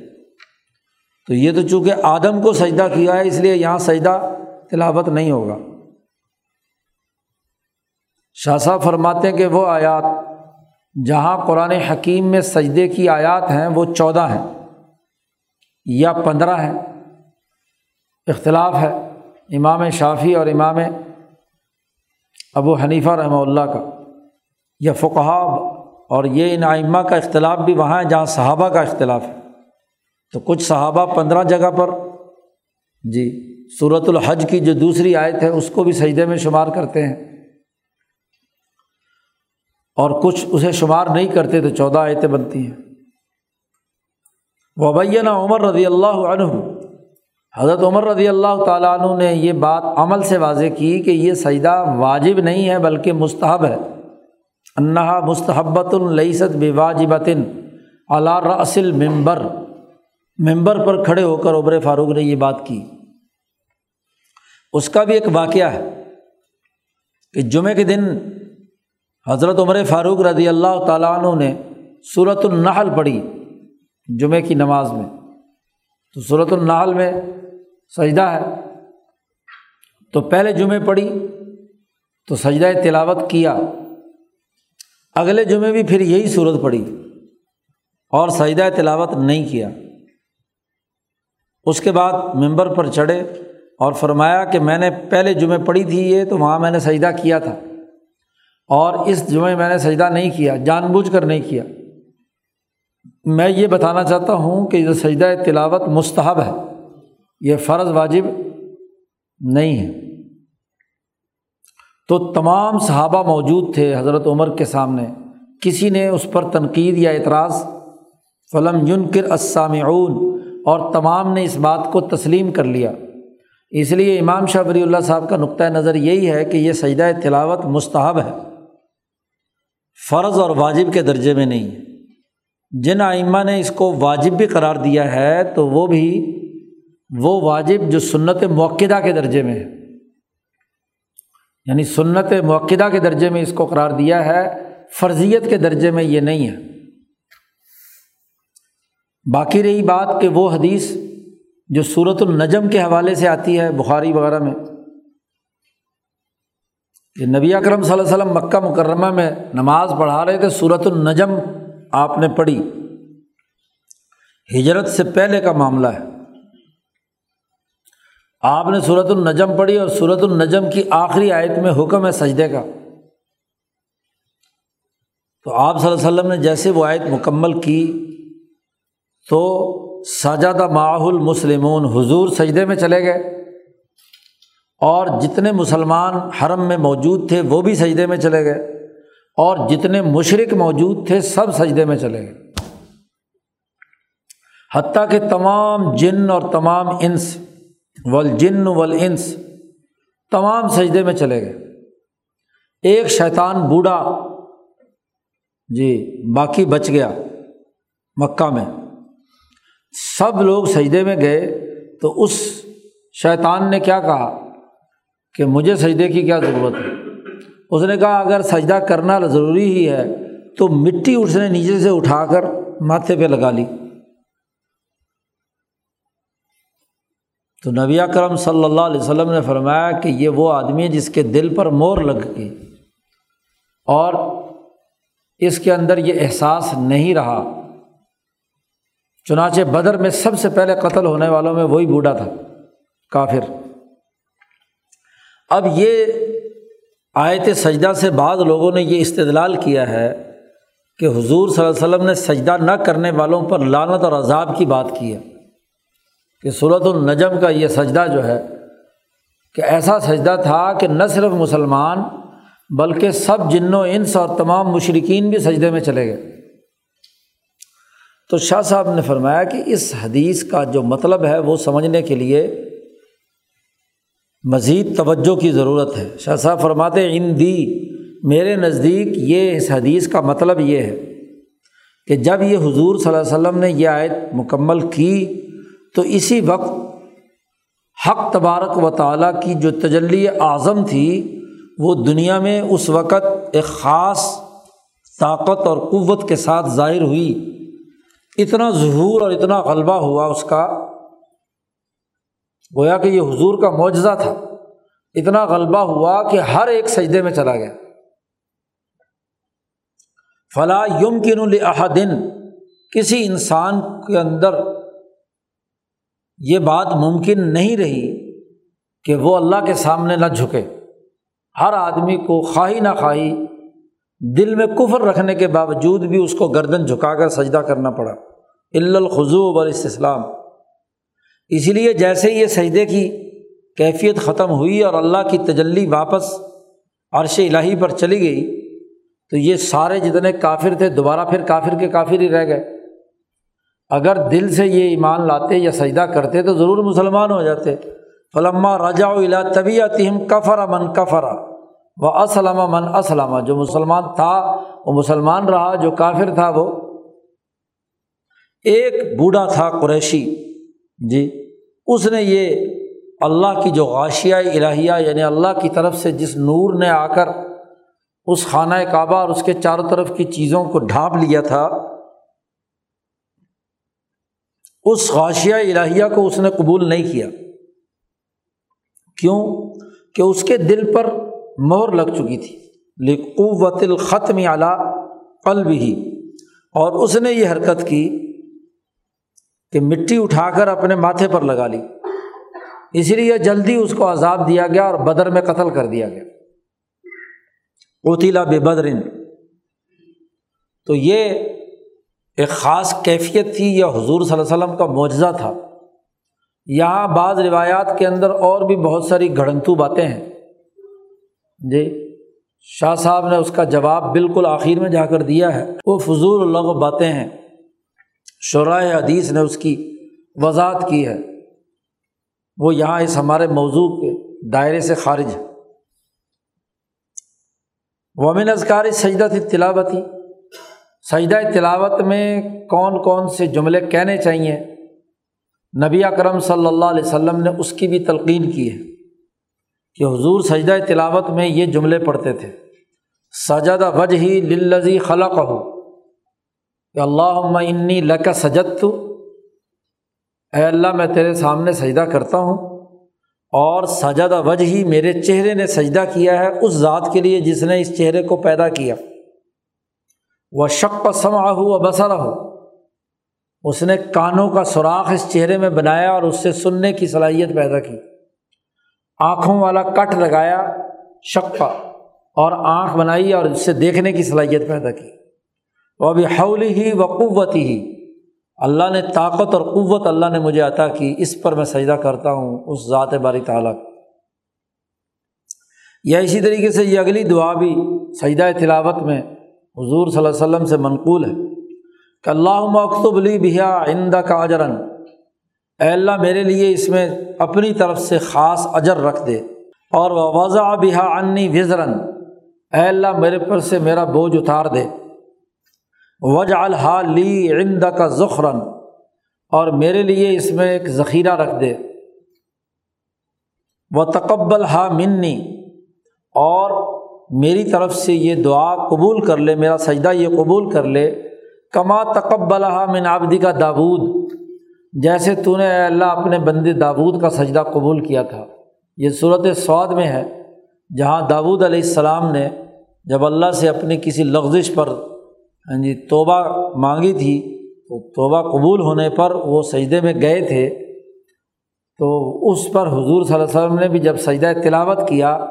تو یہ تو چونکہ آدم کو سجدہ کیا ہے، اس لیے یہاں سجدہ تلاوت نہیں ہوگا۔ شاہ صاحب فرماتے ہیں کہ وہ آیات جہاں قرآن حکیم میں سجدے کی آیات ہیں، وہ چودہ ہیں یا پندرہ ہیں۔ اختلاف ہے امام شافی اور امام ابو حنیفہ رحمہ اللہ کا یا فقہاب اور یہ ان آئمہ کا اختلاف بھی وہاں ہے جہاں صحابہ کا اختلاف ہے۔ تو کچھ صحابہ پندرہ جگہ پر جی صورت الحج کی جو دوسری آیت ہے، اس کو بھی سجدے میں شمار کرتے ہیں۔ اور کچھ اسے شمار نہیں کرتے تو چودہ آیتیں بنتی ہیں۔ وبینہ عمر رضی اللہ عنہ، حضرت عمر رضی اللہ تعالیٰ عنہ نے یہ بات عمل سے واضح کی کہ یہ سجدہ واجب نہیں ہے بلکہ مستحب ہے۔ انہا مستحبت العیست بے علا رسل ممبر ممبر پر کھڑے ہو کر عمر فاروق نے یہ بات کی۔ اس کا بھی ایک واقعہ ہے کہ جمعے کے دن حضرت عمر فاروق رضی اللہ تعالیٰ عنہ نے صورت النحل پڑھی جمعے کی نماز میں۔ تو صورت النحل میں سجدہ ہے۔ تو پہلے جمعے پڑھی، تو سجدہ تلاوت کیا۔ اگلے جمعے بھی پھر یہی صورت پڑھی اور سجدہ تلاوت نہیں کیا۔ اس کے بعد ممبر پر چڑھے اور فرمایا کہ میں نے پہلے جمعے پڑھی تھی یہ تو وہاں میں نے سجدہ کیا تھا۔ اور اس جمعے میں نے سجدہ نہیں کیا، جان بوجھ کر نہیں کیا۔ میں یہ بتانا چاہتا ہوں کہ جو سجدہ تلاوت مستحب ہے، یہ فرض واجب نہیں ہے۔ تو تمام صحابہ موجود تھے حضرت عمر کے سامنے۔ کسی نے اس پر تنقید یا اعتراض؟ فلم یونکر اسامعون اور تمام نے اس بات کو تسلیم کر لیا۔ اس لیے امام شاہ بری اللہ صاحب کا نقطۂ نظر یہی ہے کہ یہ سجدہ تلاوت مستحب ہے۔ فرض اور واجب کے درجے میں نہیں۔ ہے جن آئمہ نے اس کو واجب بھی قرار دیا ہے تو وہ بھی، وہ واجب جو سنت موقعہ کے درجے میں ہے۔ یعنی سنت موقعہ کے درجے میں اس کو قرار دیا ہے، فرضیت کے درجے میں یہ نہیں ہے۔ باقی رہی بات کہ وہ حدیث جو صورت النجم کے حوالے سے آتی ہے، بخاری وغیرہ میں کہ نبی اکرم صلی اللہ علیہ وسلم مکہ مکرمہ میں نماز پڑھا رہے تھے صورت النجم آپ نے پڑھی۔ ہجرت سے پہلے کا معاملہ ہے۔ آپ نے صورت النجم پڑھی اور صورت النجم کی آخری آیت میں حکم ہے سجدے کا۔ تو آپ صلی اللہ علیہ وسلم نے جیسے وہ آیت مکمل کی تو سجادہ معاح المسلمون حضور سجدے میں چلے گئے اور جتنے مسلمان حرم میں موجود تھے وہ بھی سجدے میں چلے گئے اور جتنے مشرق موجود تھے سب سجدے میں چلے گئے۔ حتیٰ کہ تمام جن اور تمام انس ولجن ولانس تمام سجدے میں چلے گئے۔ ایک شیطان بوڑھا جی باقی بچ گیا مکہ میں۔ سب لوگ سجدے میں گئے تو اس شیطان نے کیا کہا کہ مجھے سجدے کی کیا ضرورت ہے؟ اس نے کہا، اگر سجدہ کرنا ضروری ہی ہے تو مٹی اس نے نیچے سے اٹھا کر ماتھے پہ لگا لی۔ تو نبی کرم صلی اللہ علیہ وسلم نے فرمایا کہ یہ وہ آدمی ہے جس کے دل پر مور لگ گئی اور اس کے اندر یہ احساس نہیں رہا۔ چنانچہ بدر میں سب سے پہلے قتل ہونے والوں میں وہی بوڑھا تھا، کافر۔ اب یہ آیت سجدہ سے بعض لوگوں نے یہ استدلال کیا ہے کہ حضور صلی اللہ علیہ وسلم نے سجدہ نہ کرنے والوں پر لانت اور عذاب کی بات کی ہے۔ کہ صورت النجم کا یہ سجدہ جو ہے کہ ایسا سجدہ تھا کہ نہ صرف مسلمان بلکہ سب جن و انس اور تمام مشرقین بھی سجدے میں چلے گئے۔ تو شاہ صاحب نے فرمایا کہ اس حدیث کا جو مطلب ہے وہ سمجھنے کے لیے مزید توجہ کی ضرورت ہے۔ شاہ صاحب فرماتے ان دی میرے نزدیک یہ اس حدیث کا مطلب یہ ہے کہ جب یہ حضور صلی اللہ علیہ وسلم نے یہ آیت مکمل کی تو اسی وقت حق تبارک و تعالیٰ کی جو تجلی اعظم تھی، وہ دنیا میں اس وقت ایک خاص طاقت اور قوت کے ساتھ ظاہر ہوئی۔ اتنا ظہور اور اتنا غلبہ ہوا اس کا۔ گویا کہ یہ حضور کا معجزہ تھا۔ اتنا غلبہ ہوا کہ ہر ایک سجدے میں چلا گیا۔ فلاں یمکن الحدن کسی انسان کے اندر یہ بات ممکن نہیں رہی کہ وہ اللہ کے سامنے نہ جھکے۔ ہر آدمی کو خواہی نہ خواہی دل میں کفر رکھنے کے باوجود بھی اس کو گردن جھکا کر سجدہ کرنا پڑا۔ الخضوب اور استسلام اسی لیے جیسے یہ سجدے کی کیفیت ختم ہوئی اور اللہ کی تجلی واپس عرش الہی پر چلی گئی تو یہ سارے جتنے کافر تھے دوبارہ پھر کافر کے کافر ہی رہ گئے۔ اگر دل سے یہ ایمان لاتے یا سجدہ کرتے تو ضرور مسلمان ہو جاتے۔ فلما رجا الا طبی تہم کفرا من کفرا وہ اسلم من اسلامہ جو مسلمان تھا، وہ مسلمان رہا، جو کافر تھا وہ۔ ایک بوڑھا تھا قریشی جی اس نے یہ اللہ کی جو غاشیہ الہیہ یعنی اللہ کی طرف سے جس نور نے آ کر اس خانہ کعبہ اور اس کے چاروں طرف کی چیزوں کو ڈھانپ لیا تھا اس غاشیہ الہیہ کو اس نے قبول نہیں کیا۔ کیوں؟ کہ اس کے دل پر مہر لگ چکی تھی۔ لقوت الختم اعلیٰ قلب ہی اور اس نے یہ حرکت کی کہ مٹی اٹھا کر اپنے ماتھے پر لگا لی۔ اس لیے جلدی اس کو عذاب دیا گیا اور بدر میں قتل کر دیا گیا۔ اوتیلا بے بدرن تو یہ ایک خاص کیفیت تھی یا حضور صلی اللہ علیہ وسلم کا معجزہ تھا۔ یہاں بعض روایات کے اندر اور بھی بہت ساری گھڑنتو باتیں ہیں۔ جی شاہ صاحب نے اس کا جواب بالکل آخر میں جا کر دیا ہے۔ وہ فضول الغ باتیں ہیں۔ شرائے حدیث نے اس کی وضاحت کی ہے۔ وہ یہاں اس ہمارے موضوع کے دائرے سے خارج ہے ومن ازکار سجدہ تھی تلاوتی سجدہ تلاوت میں کون کون سے جملے کہنے چاہیے؟ نبی اکرم صلی اللہ علیہ وسلم نے اس کی بھی تلقین کی ہے کہ حضور سجدہ تلاوت میں یہ جملے پڑھتے تھے سجد وج ہی للزی خلق ہو کہ اللہ انی لک سجد تو اے اللہ میں تیرے سامنے سجدہ کرتا ہوں، اور سجد وجہ ہی میرے چہرے نے سجدہ کیا ہے اس ذات کے لیے جس نے اس چہرے کو پیدا کیا۔ وہ شک سما ہو و بسرا ہو اس نے کانوں کا سوراخ اس چہرے میں بنایا اور اس سے سننے کی صلاحیت پیدا کی۔ آنکھوں والا کٹ لگایا شکا اور آنکھ بنائی اور اس سے دیکھنے کی صلاحیت پیدا کی۔ وہ ابھی حول ہی و قوت ہی اللہ نے طاقت اور قوت اللہ نے مجھے عطا کی۔ اس پر میں سجدہ کرتا ہوں اس ذات باری تعالیٰ یا اسی طریقے سے یہ اگلی دعا بھی سجدہ تلاوت میں حضور صلی اللہ علیہ وسلم سے منقول ہے کہ اللہ مکتب لی بھیا آئندہ کا اجرن اے اللہ میرے لیے اس میں اپنی طرف سے خاص اجر رکھ دے۔ اور وہ وضع بحا انی وزرن اے اللہ میرے پر سے میرا بوجھ اتار دے۔ وج الحا لی عند کا ذخرن اور میرے لیے اس میں ایک ذخیرہ رکھ دے۔ وہ تقبل ہا منی۔ اور میری طرف سے یہ دعا قبول کر لے، میرا سجدہ یہ قبول کر لے۔ کما تقبل ہا من آبدی کا داود جیسے تو نے اللہ اپنے بند داود کا سجدہ قبول کیا تھا۔ یہ صورت سواد میں ہے، جہاں داود علیہ السلام نے جب اللہ سے اپنی کسی لغزش پر ہاں جی توبہ مانگی تھی، تو توبہ قبول ہونے پر وہ سجدے میں گئے تھے۔ تو اس پر حضور صلی اللہ علیہ وسلم نے بھی جب سجدہ تلاوت کیا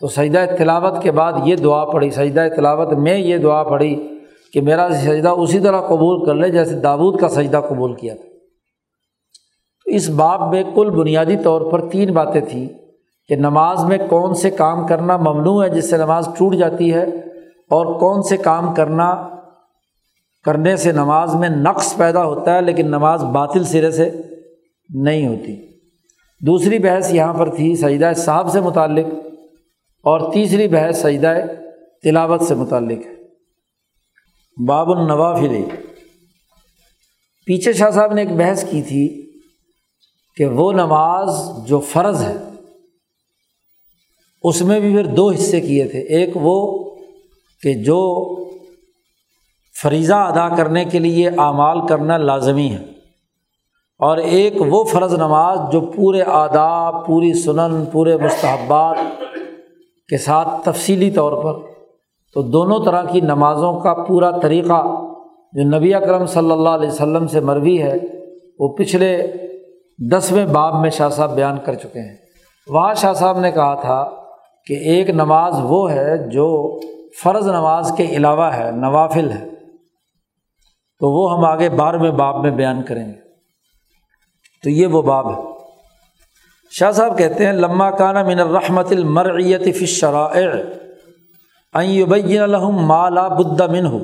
تو سجدہ تلاوت کے بعد یہ دعا پڑھی، سجدہ تلاوت میں یہ دعا پڑھی کہ میرا سجدہ اسی طرح قبول کر لے جیسے داود کا سجدہ قبول کیا تھا۔ تو اس باب میں کل بنیادی طور پر تین باتیں تھیں کہ نماز میں کون سے کام کرنا ممنوع ہے جس سے نماز ٹوٹ جاتی ہے اور کون سے کام کرنا، کرنے سے نماز میں نقص پیدا ہوتا ہے لیکن نماز باطل سرے سے نہیں ہوتی۔ دوسری بحث یہاں پر تھی، سجدہ صاحب سے متعلق۔ اور تیسری بحث سجدہ تلاوت سے متعلق ہے۔ باب النوافل۔ پیچھے شاہ صاحب نے ایک بحث کی تھی کہ وہ نماز جو فرض ہے، اس میں بھی پھر دو حصے کیے تھے۔ ایک وہ کہ جو فریضہ ادا کرنے کے لیے اعمال کرنا لازمی ہے، اور ایک وہ فرض نماز جو پورے آداب، پوری سنن، پورے مستحبات کے ساتھ تفصیلی طور پر تو دونوں طرح کی نمازوں کا پورا طریقہ جو نبی اکرم صلی اللہ علیہ وسلم سے مروی ہے، وہ پچھلے دسویں باب میں شاہ صاحب بیان کر چکے ہیں۔ وہاں شاہ صاحب نے کہا تھا کہ ایک نماز وہ ہے جو فرض نماز کے علاوہ ہے، نوافل ہے۔ تو وہ ہم آگے بارہویں باب میں بیان کریں گے۔ تو یہ وہ باب ہے۔ شاہ صاحب کہتے ہیں لمہ کانا من الرحمت المرعیت فی الشرائع، ان یبین لهم ما لا بد منه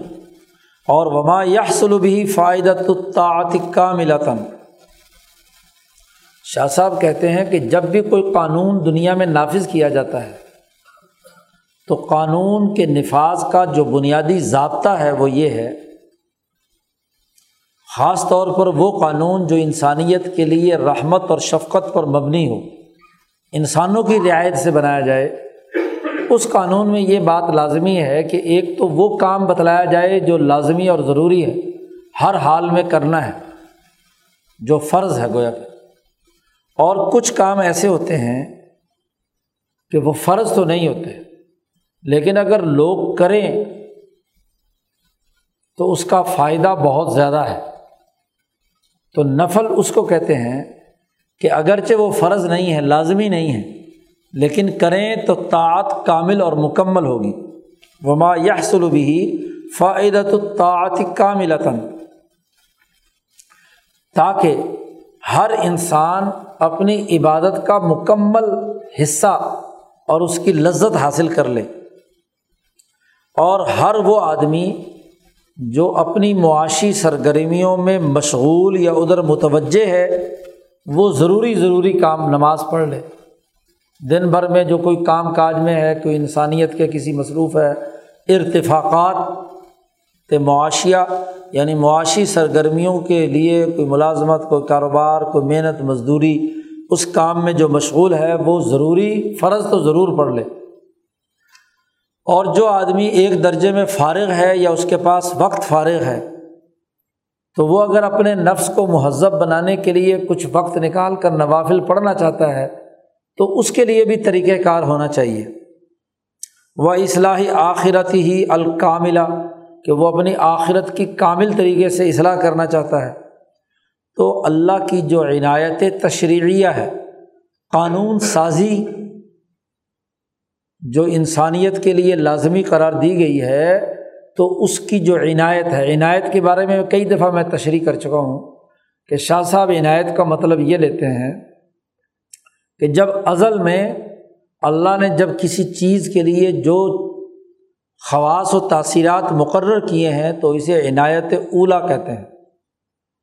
اور وما يحصل به فائدۃ الطاعت کاملۃ۔ شاہ صاحب کہتے ہیں کہ جب بھی کوئی قانون دنیا میں نافذ کیا جاتا ہے، تو قانون کے نفاذ کا جو بنیادی ضابطہ ہے وہ یہ ہے خاص طور پر وہ قانون جو انسانیت کے لیے رحمت اور شفقت پر مبنی ہو، انسانوں کی رعایت سے بنایا جائے، اس قانون میں یہ بات لازمی ہے کہ ایک تو وہ کام بتلایا جائے جو لازمی اور ضروری ہے، ہر حال میں کرنا ہے، جو فرض ہے گویا کہ۔ اور کچھ کام ایسے ہوتے ہیں کہ وہ فرض تو نہیں ہوتے، لیکن اگر لوگ کریں تو اس کا فائدہ بہت زیادہ ہے۔ تو نفل اس کو کہتے ہیں کہ اگرچہ وہ فرض نہیں ہے، لازمی نہیں ہے، لیکن کریں تو طاعت کامل اور مکمل ہوگی۔ وما یحصل بھی فائدت الطاعت کاملتاً۔ تاکہ ہر انسان اپنی عبادت کا مکمل حصہ اور اس کی لذت حاصل کر لے۔ اور ہر وہ آدمی جو اپنی معاشی سرگرمیوں میں مشغول یا ادھر متوجہ ہے، وہ ضروری ضروری کام نماز پڑھ لے۔ دن بھر میں جو کوئی کام کاج میں ہے، کوئی انسانیت کے کسی مصروف ہے، ارتفاقات معاشیہ یعنی معاشی سرگرمیوں کے لیے کوئی ملازمت، کوئی کاروبار، کوئی محنت، مزدوری، اس کام میں جو مشغول ہے، وہ ضروری فرض تو ضرور پڑھ لے۔ اور جو آدمی ایک درجے میں فارغ ہے یا اس کے پاس وقت فارغ ہے، تو وہ اگر اپنے نفس کو مہذب بنانے کے لیے کچھ وقت نکال کر نوافل پڑھنا چاہتا ہے، تو اس کے لیے بھی طریقۂ کار ہونا چاہیے۔ وہ اصلاحی آخرت ہی الکاملہ، کہ وہ اپنی آخرت کی کامل طریقے سے اصلاح کرنا چاہتا ہے۔ تو اللہ کی جو عنایت تشریعیہ ہے، قانون سازی جو انسانیت کے لیے لازمی قرار دی گئی ہے، تو اس کی جو عنایت ہے، عنایت کے بارے میں کئی دفعہ میں تشریح کر چکا ہوں کہ شاہ صاحب عنایت کا مطلب یہ لیتے ہیں کہ جب ازل میں اللہ نے جب کسی چیز کے لیے جو خواص و تاثیرات مقرر کیے ہیں، تو اسے عنایت اولا کہتے ہیں۔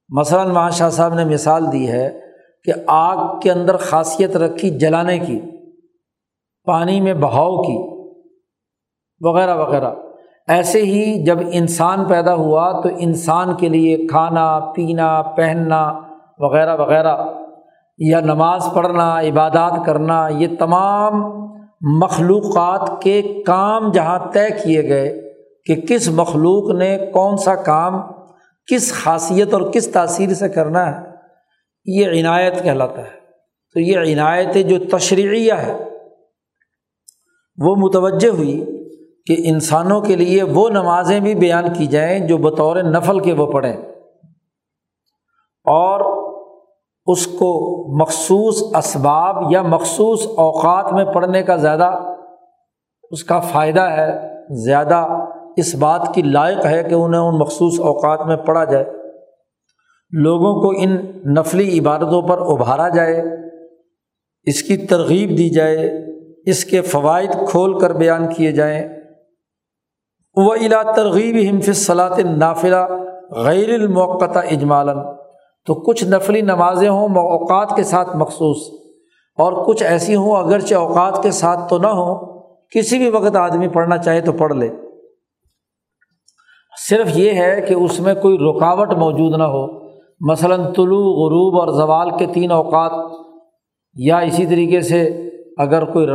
مثلاً وہاں شاہ صاحب نے مثال دی ہے کہ آگ کے اندر خاصیت رکھی جلانے کی۔ پانی میں بہاؤ کی، وغیرہ وغیرہ۔ ایسے ہی جب انسان پیدا ہوا تو انسان کے لیے کھانا، پینا، پہننا، وغیرہ وغیرہ، یا نماز پڑھنا، عبادات کرنا، یہ تمام مخلوقات کے کام جہاں طے کیے گئے کہ کس مخلوق نے کون سا کام کس خاصیت اور کس تاثیر سے کرنا ہے، یہ عنایت کہلاتا ہے۔ تو یہ عنایت جو تشریعیہ ہے وہ متوجہ ہوئی کہ انسانوں کے لیے وہ نمازیں بھی بیان کی جائیں جو بطور نفل کے وہ پڑھیں اور اس کو مخصوص اسباب یا مخصوص اوقات میں پڑھنے کا زیادہ اس کا فائدہ ہے، زیادہ اس بات کی لائق ہے کہ انہیں ان مخصوص اوقات میں پڑھا جائے۔ لوگوں کو ان نفلی عبادتوں پر ابھارا جائے، اس کی ترغیب دی جائے اس کے فوائد کھول کر بیان کیے جائیں۔ وہ الا ترغیب ہمف صلاط نافلہ غیر الموقع اجمالاً۔ تو کچھ نفلی نمازیں ہوں اوقات کے ساتھ مخصوص۔ اور کچھ ایسی ہوں اگرچہ اوقات کے ساتھ تو نہ ہوں، کسی بھی وقت آدمی پڑھنا چاہے تو پڑھ لے۔ صرف یہ ہے کہ اس میں کوئی رکاوٹ موجود نہ ہو۔ مثلاً طلوع، غروب اور زوال کے تین اوقات یا اسی طریقے سے اگر کوئی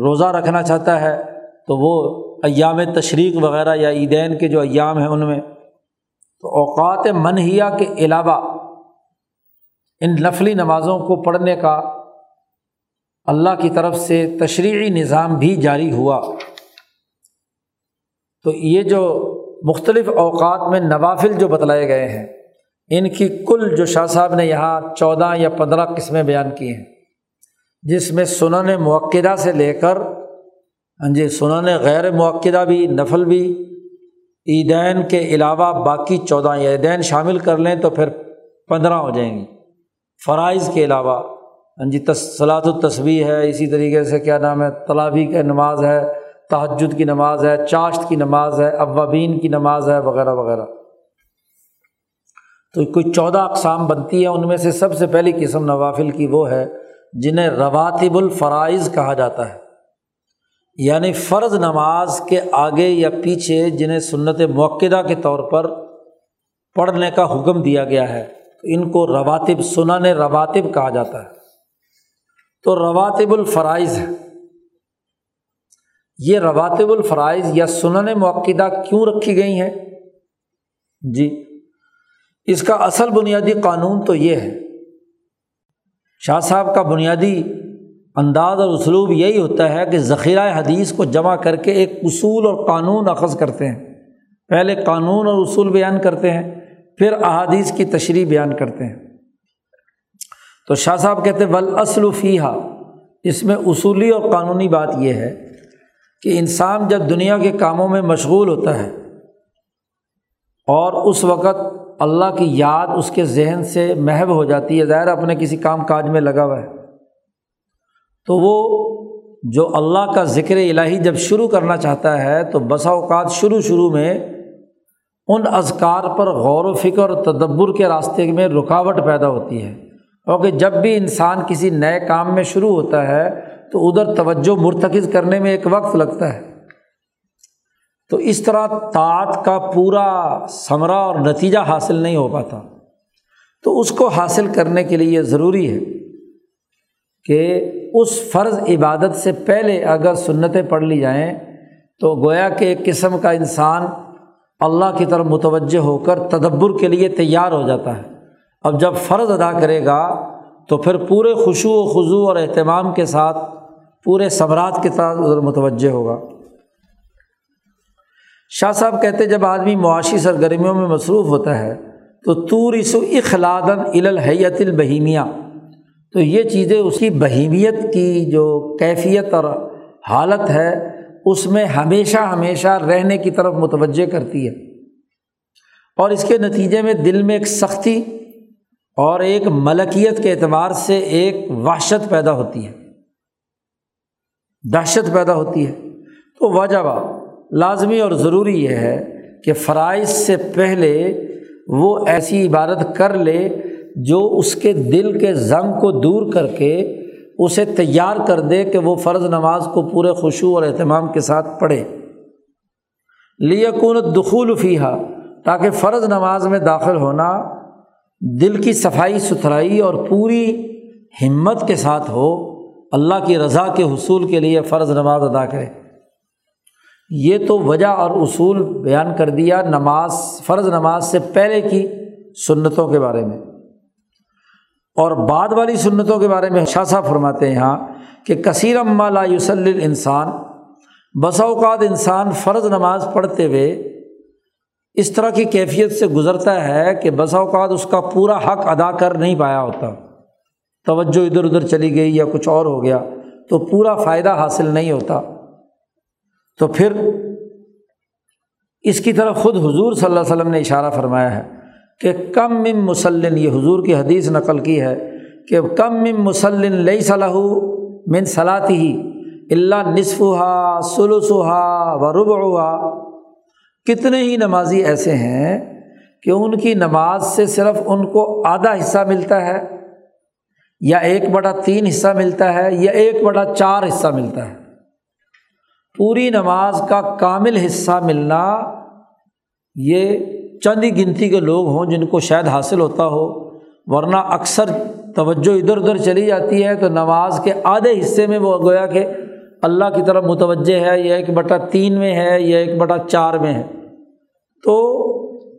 روزہ رکھنا چاہتا ہے تو وہ ایام تشریق وغیرہ یا عیدین کے جو ایام ہیں ان میں، تو اوقات منحیہ کے علاوہ ان نفلی نمازوں کو پڑھنے کا اللہ کی طرف سے تشریحی نظام بھی جاری ہوا۔ تو یہ جو مختلف اوقات میں نوافل جو بتلائے گئے ہیں، ان کی کل جو شاہ صاحب نے یہاں چودہ یا پندرہ قسمیں بیان کی ہیں۔ جس میں سنن موقعہ سے لے کر ہاں جی سنن غیر موقعہ بھی، نفل بھی عیدین کے علاوہ باقی چودہ عیدین شامل کر لیں تو پھر پندرہ ہو جائیں گی فرائض کے علاوہ ہاں جی صلاۃ التصوی ہے، اسی طریقے سے کیا نام ہے، تلاوی کا نماز ہے تحجد کی نماز ہے، چاشت کی نماز ہے، اوابین کی نماز ہے، وغیرہ وغیرہ۔ تو کوئی چودہ اقسام بنتی ہیں، ان میں سے سب سے پہلی قسم نوافل کی وہ ہے جنہیں رواتب الفرائض کہا جاتا ہے۔ یعنی فرض نماز کے آگے یا پیچھے جنہیں سنت موقعہ کے طور پر پڑھنے کا حکم دیا گیا ہے، ان کو رواتب، سنن رواتب کہا جاتا ہے۔ تو رواتب الفرائض ہے۔ یہ رواتب الفرائض یا سنن موقعہ کیوں رکھی گئی ہیں؟ جی اس کا اصل بنیادی قانون تو یہ ہے شاہ صاحب کا بنیادی انداز اور اسلوب یہی ہوتا ہے کہ ذخیرہ حدیث کو جمع کر کے ایک اصول اور قانون اخذ کرتے ہیں۔ پہلے قانون اور اصول بیان کرتے ہیں، پھر احادیث کی تشریح بیان کرتے ہیں۔ تو شاہ صاحب کہتے ول فیحہ اس میں اصولی اور قانونی بات یہ ہے کہ انسان جب دنیا کے کاموں میں مشغول ہوتا ہے اور اس وقت اللہ کی یاد اس کے ذہن سے محب ہو جاتی ہے، ظاہر اپنے کسی کام کاج میں لگا ہوا ہے۔ تو وہ جو اللہ کا ذکر الہی جب شروع کرنا چاہتا ہے، تو بسا اوقات شروع شروع میں ان اذکار پر غور و فکر اور تدبر کے راستے میں رکاوٹ پیدا ہوتی ہے۔ کیونکہ جب بھی انسان کسی نئے کام میں شروع ہوتا ہے، تو ادھر توجہ مرتکز کرنے میں ایک وقت لگتا ہے۔ تو اس طرح طاعت کا پورا ثمرہ اور نتیجہ حاصل نہیں ہو پاتا۔ تو اس کو حاصل کرنے کے لیے یہ ضروری ہے کہ اس فرض عبادت سے پہلے اگر سنتیں پڑھ لی جائیں تو گویا کہ ایک قسم کا انسان اللہ کی طرف متوجہ ہو کر تدبر کے لیے تیار ہو جاتا ہے۔ اب جب فرض ادا کرے گا تو پھر پورے خوشو و خضو اور اہتمام کے ساتھ پورے ثمرات کے ساتھ ادھر متوجہ ہوگا۔ شاہ صاحب کہتے جب آدمی معاشی سرگرمیوں میں مصروف ہوتا ہے، تو تورس و اخلادن الحیت البہیمیہ۔ تو یہ چیزیں اس کی بہیمیت کی جو کیفیت اور حالت ہے، اس میں ہمیشہ ہمیشہ رہنے کی طرف متوجہ کرتی ہے۔ اور اس کے نتیجے میں دل میں ایک سختی اور ایک ملکیت کے اعتبار سے ایک وحشت پیدا ہوتی ہے۔ دہشت پیدا ہوتی ہے۔ تو وجہ لازمی اور ضروری یہ ہے کہ فرائض سے پہلے وہ ایسی عبادت کر لے جو اس کے دل کے زنگ کو دور کر کے اسے تیار کر دے کہ وہ فرض نماز کو پورے خوشو اور اہتمام کے ساتھ پڑھے۔ لیکن دخول فیحہ تاکہ فرض نماز میں داخل ہونا دل کی صفائی ستھرائی اور پوری ہمت کے ساتھ ہو، اللہ کی رضا کے حصول کے لیے فرض نماز ادا کرے۔ یہ تو وجہ اور اصول بیان کر دیا نماز، فرض نماز سے پہلے کی سنتوں کے بارے میں۔ اور بعد والی سنتوں کے بارے میں شاہ صاحب فرماتے ہیں یہاں کہ کثیر لا یوسل انسان بسا اوقات انسان فرض نماز پڑھتے ہوئے اس طرح کی کیفیت سے گزرتا ہے کہ بسا اوقات اس کا پورا حق ادا کر نہیں پایا ہوتا۔ توجہ ادھر ادھر چلی گئی یا کچھ اور ہو گیا تو پورا فائدہ حاصل نہیں ہوتا۔ تو پھر اس کی طرف خود حضور صلی اللہ علیہ وسلم نے اشارہ فرمایا ہے کہ کم مم مسلم یہ حضور کی حدیث نقل کی ہے کہ کم مم مسلم لئی صلاح من صلاحی ہی اللہ نصف ہا سلوسا و رب کتنے ہی نمازی ایسے ہیں کہ ان کی نماز سے صرف ان کو آدھا حصہ ملتا ہے یا ایک بڑا تین حصہ ملتا ہے یا ایک بڑا چار حصہ ملتا ہے۔ پوری نماز کا کامل حصہ ملنا یہ چند ہی گنتی کے لوگ ہوں جن کو شاید حاصل ہوتا ہو، ورنہ اکثر توجہ ادھر ادھر چلی جاتی ہے تو نماز کے آدھے حصے میں وہ گویا کہ اللہ کی طرف متوجہ ہے یا ایک بٹا تین میں ہے یا ایک بٹا چار میں ہے۔ تو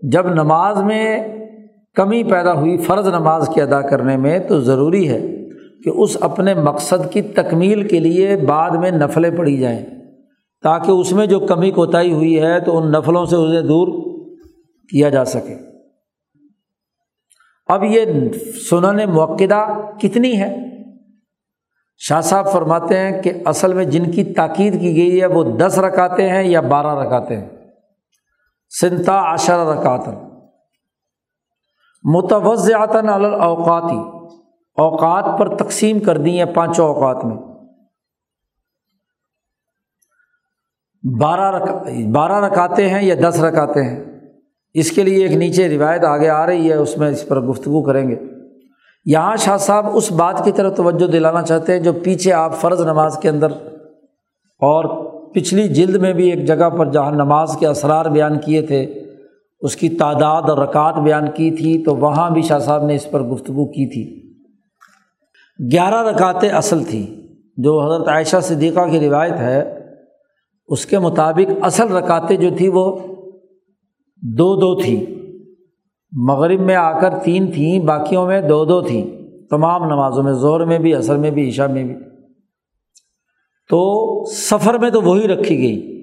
جب نماز میں کمی پیدا ہوئی فرض نماز کے ادا کرنے میں تو ضروری ہے کہ اس اپنے مقصد کی تکمیل کے لیے بعد میں نفلیں پڑھی جائیں۔ تاکہ اس میں جو کمی کوتاہی ہوئی ہے تو ان نفلوں سے اسے دور کیا جا سکے۔ اب یہ سنن موقع کتنی ہے؟ شاہ صاحب فرماتے ہیں کہ اصل میں جن کی تاکید کی گئی ہے وہ دس رکاتے ہیں یا بارہ رکاتے ہیں۔ سنتا عشر رکاتن متوضعتاً الاوقاتی۔ اوقات پر تقسیم کر دی ہیں پانچوں اوقات میں۔ بارہ رکا بارہ رکاتے ہیں یا دس رکاتے ہیں؟ اس کے لیے ایک نیچے روایت آگے آ رہی ہے، اس میں اس پر گفتگو کریں گے۔ یہاں شاہ صاحب اس بات کی طرف توجہ دلانا چاہتے ہیں جو پیچھے آپ فرض نماز کے اندر اور پچھلی جلد میں بھی ایک جگہ پر جہاں نماز کے اسرار بیان کیے تھے، اس کی تعداد اور رکعت بیان کی تھی، تو وہاں بھی شاہ صاحب نے اس پر گفتگو کی تھی۔ گیارہ رکعتیں اصل تھیں، جو حضرت عائشہ صدیقہ کی روایت ہے۔ اس کے مطابق اصل رکاتیں جو تھی وہ دو دو تھیں۔ مغرب میں آ کر تین تھیں، باقیوں میں دو دو تھیں۔ تمام نمازوں میں زور میں بھی اثر میں بھی، عشاء میں بھی۔ تو سفر میں تو وہی رکھی گئی۔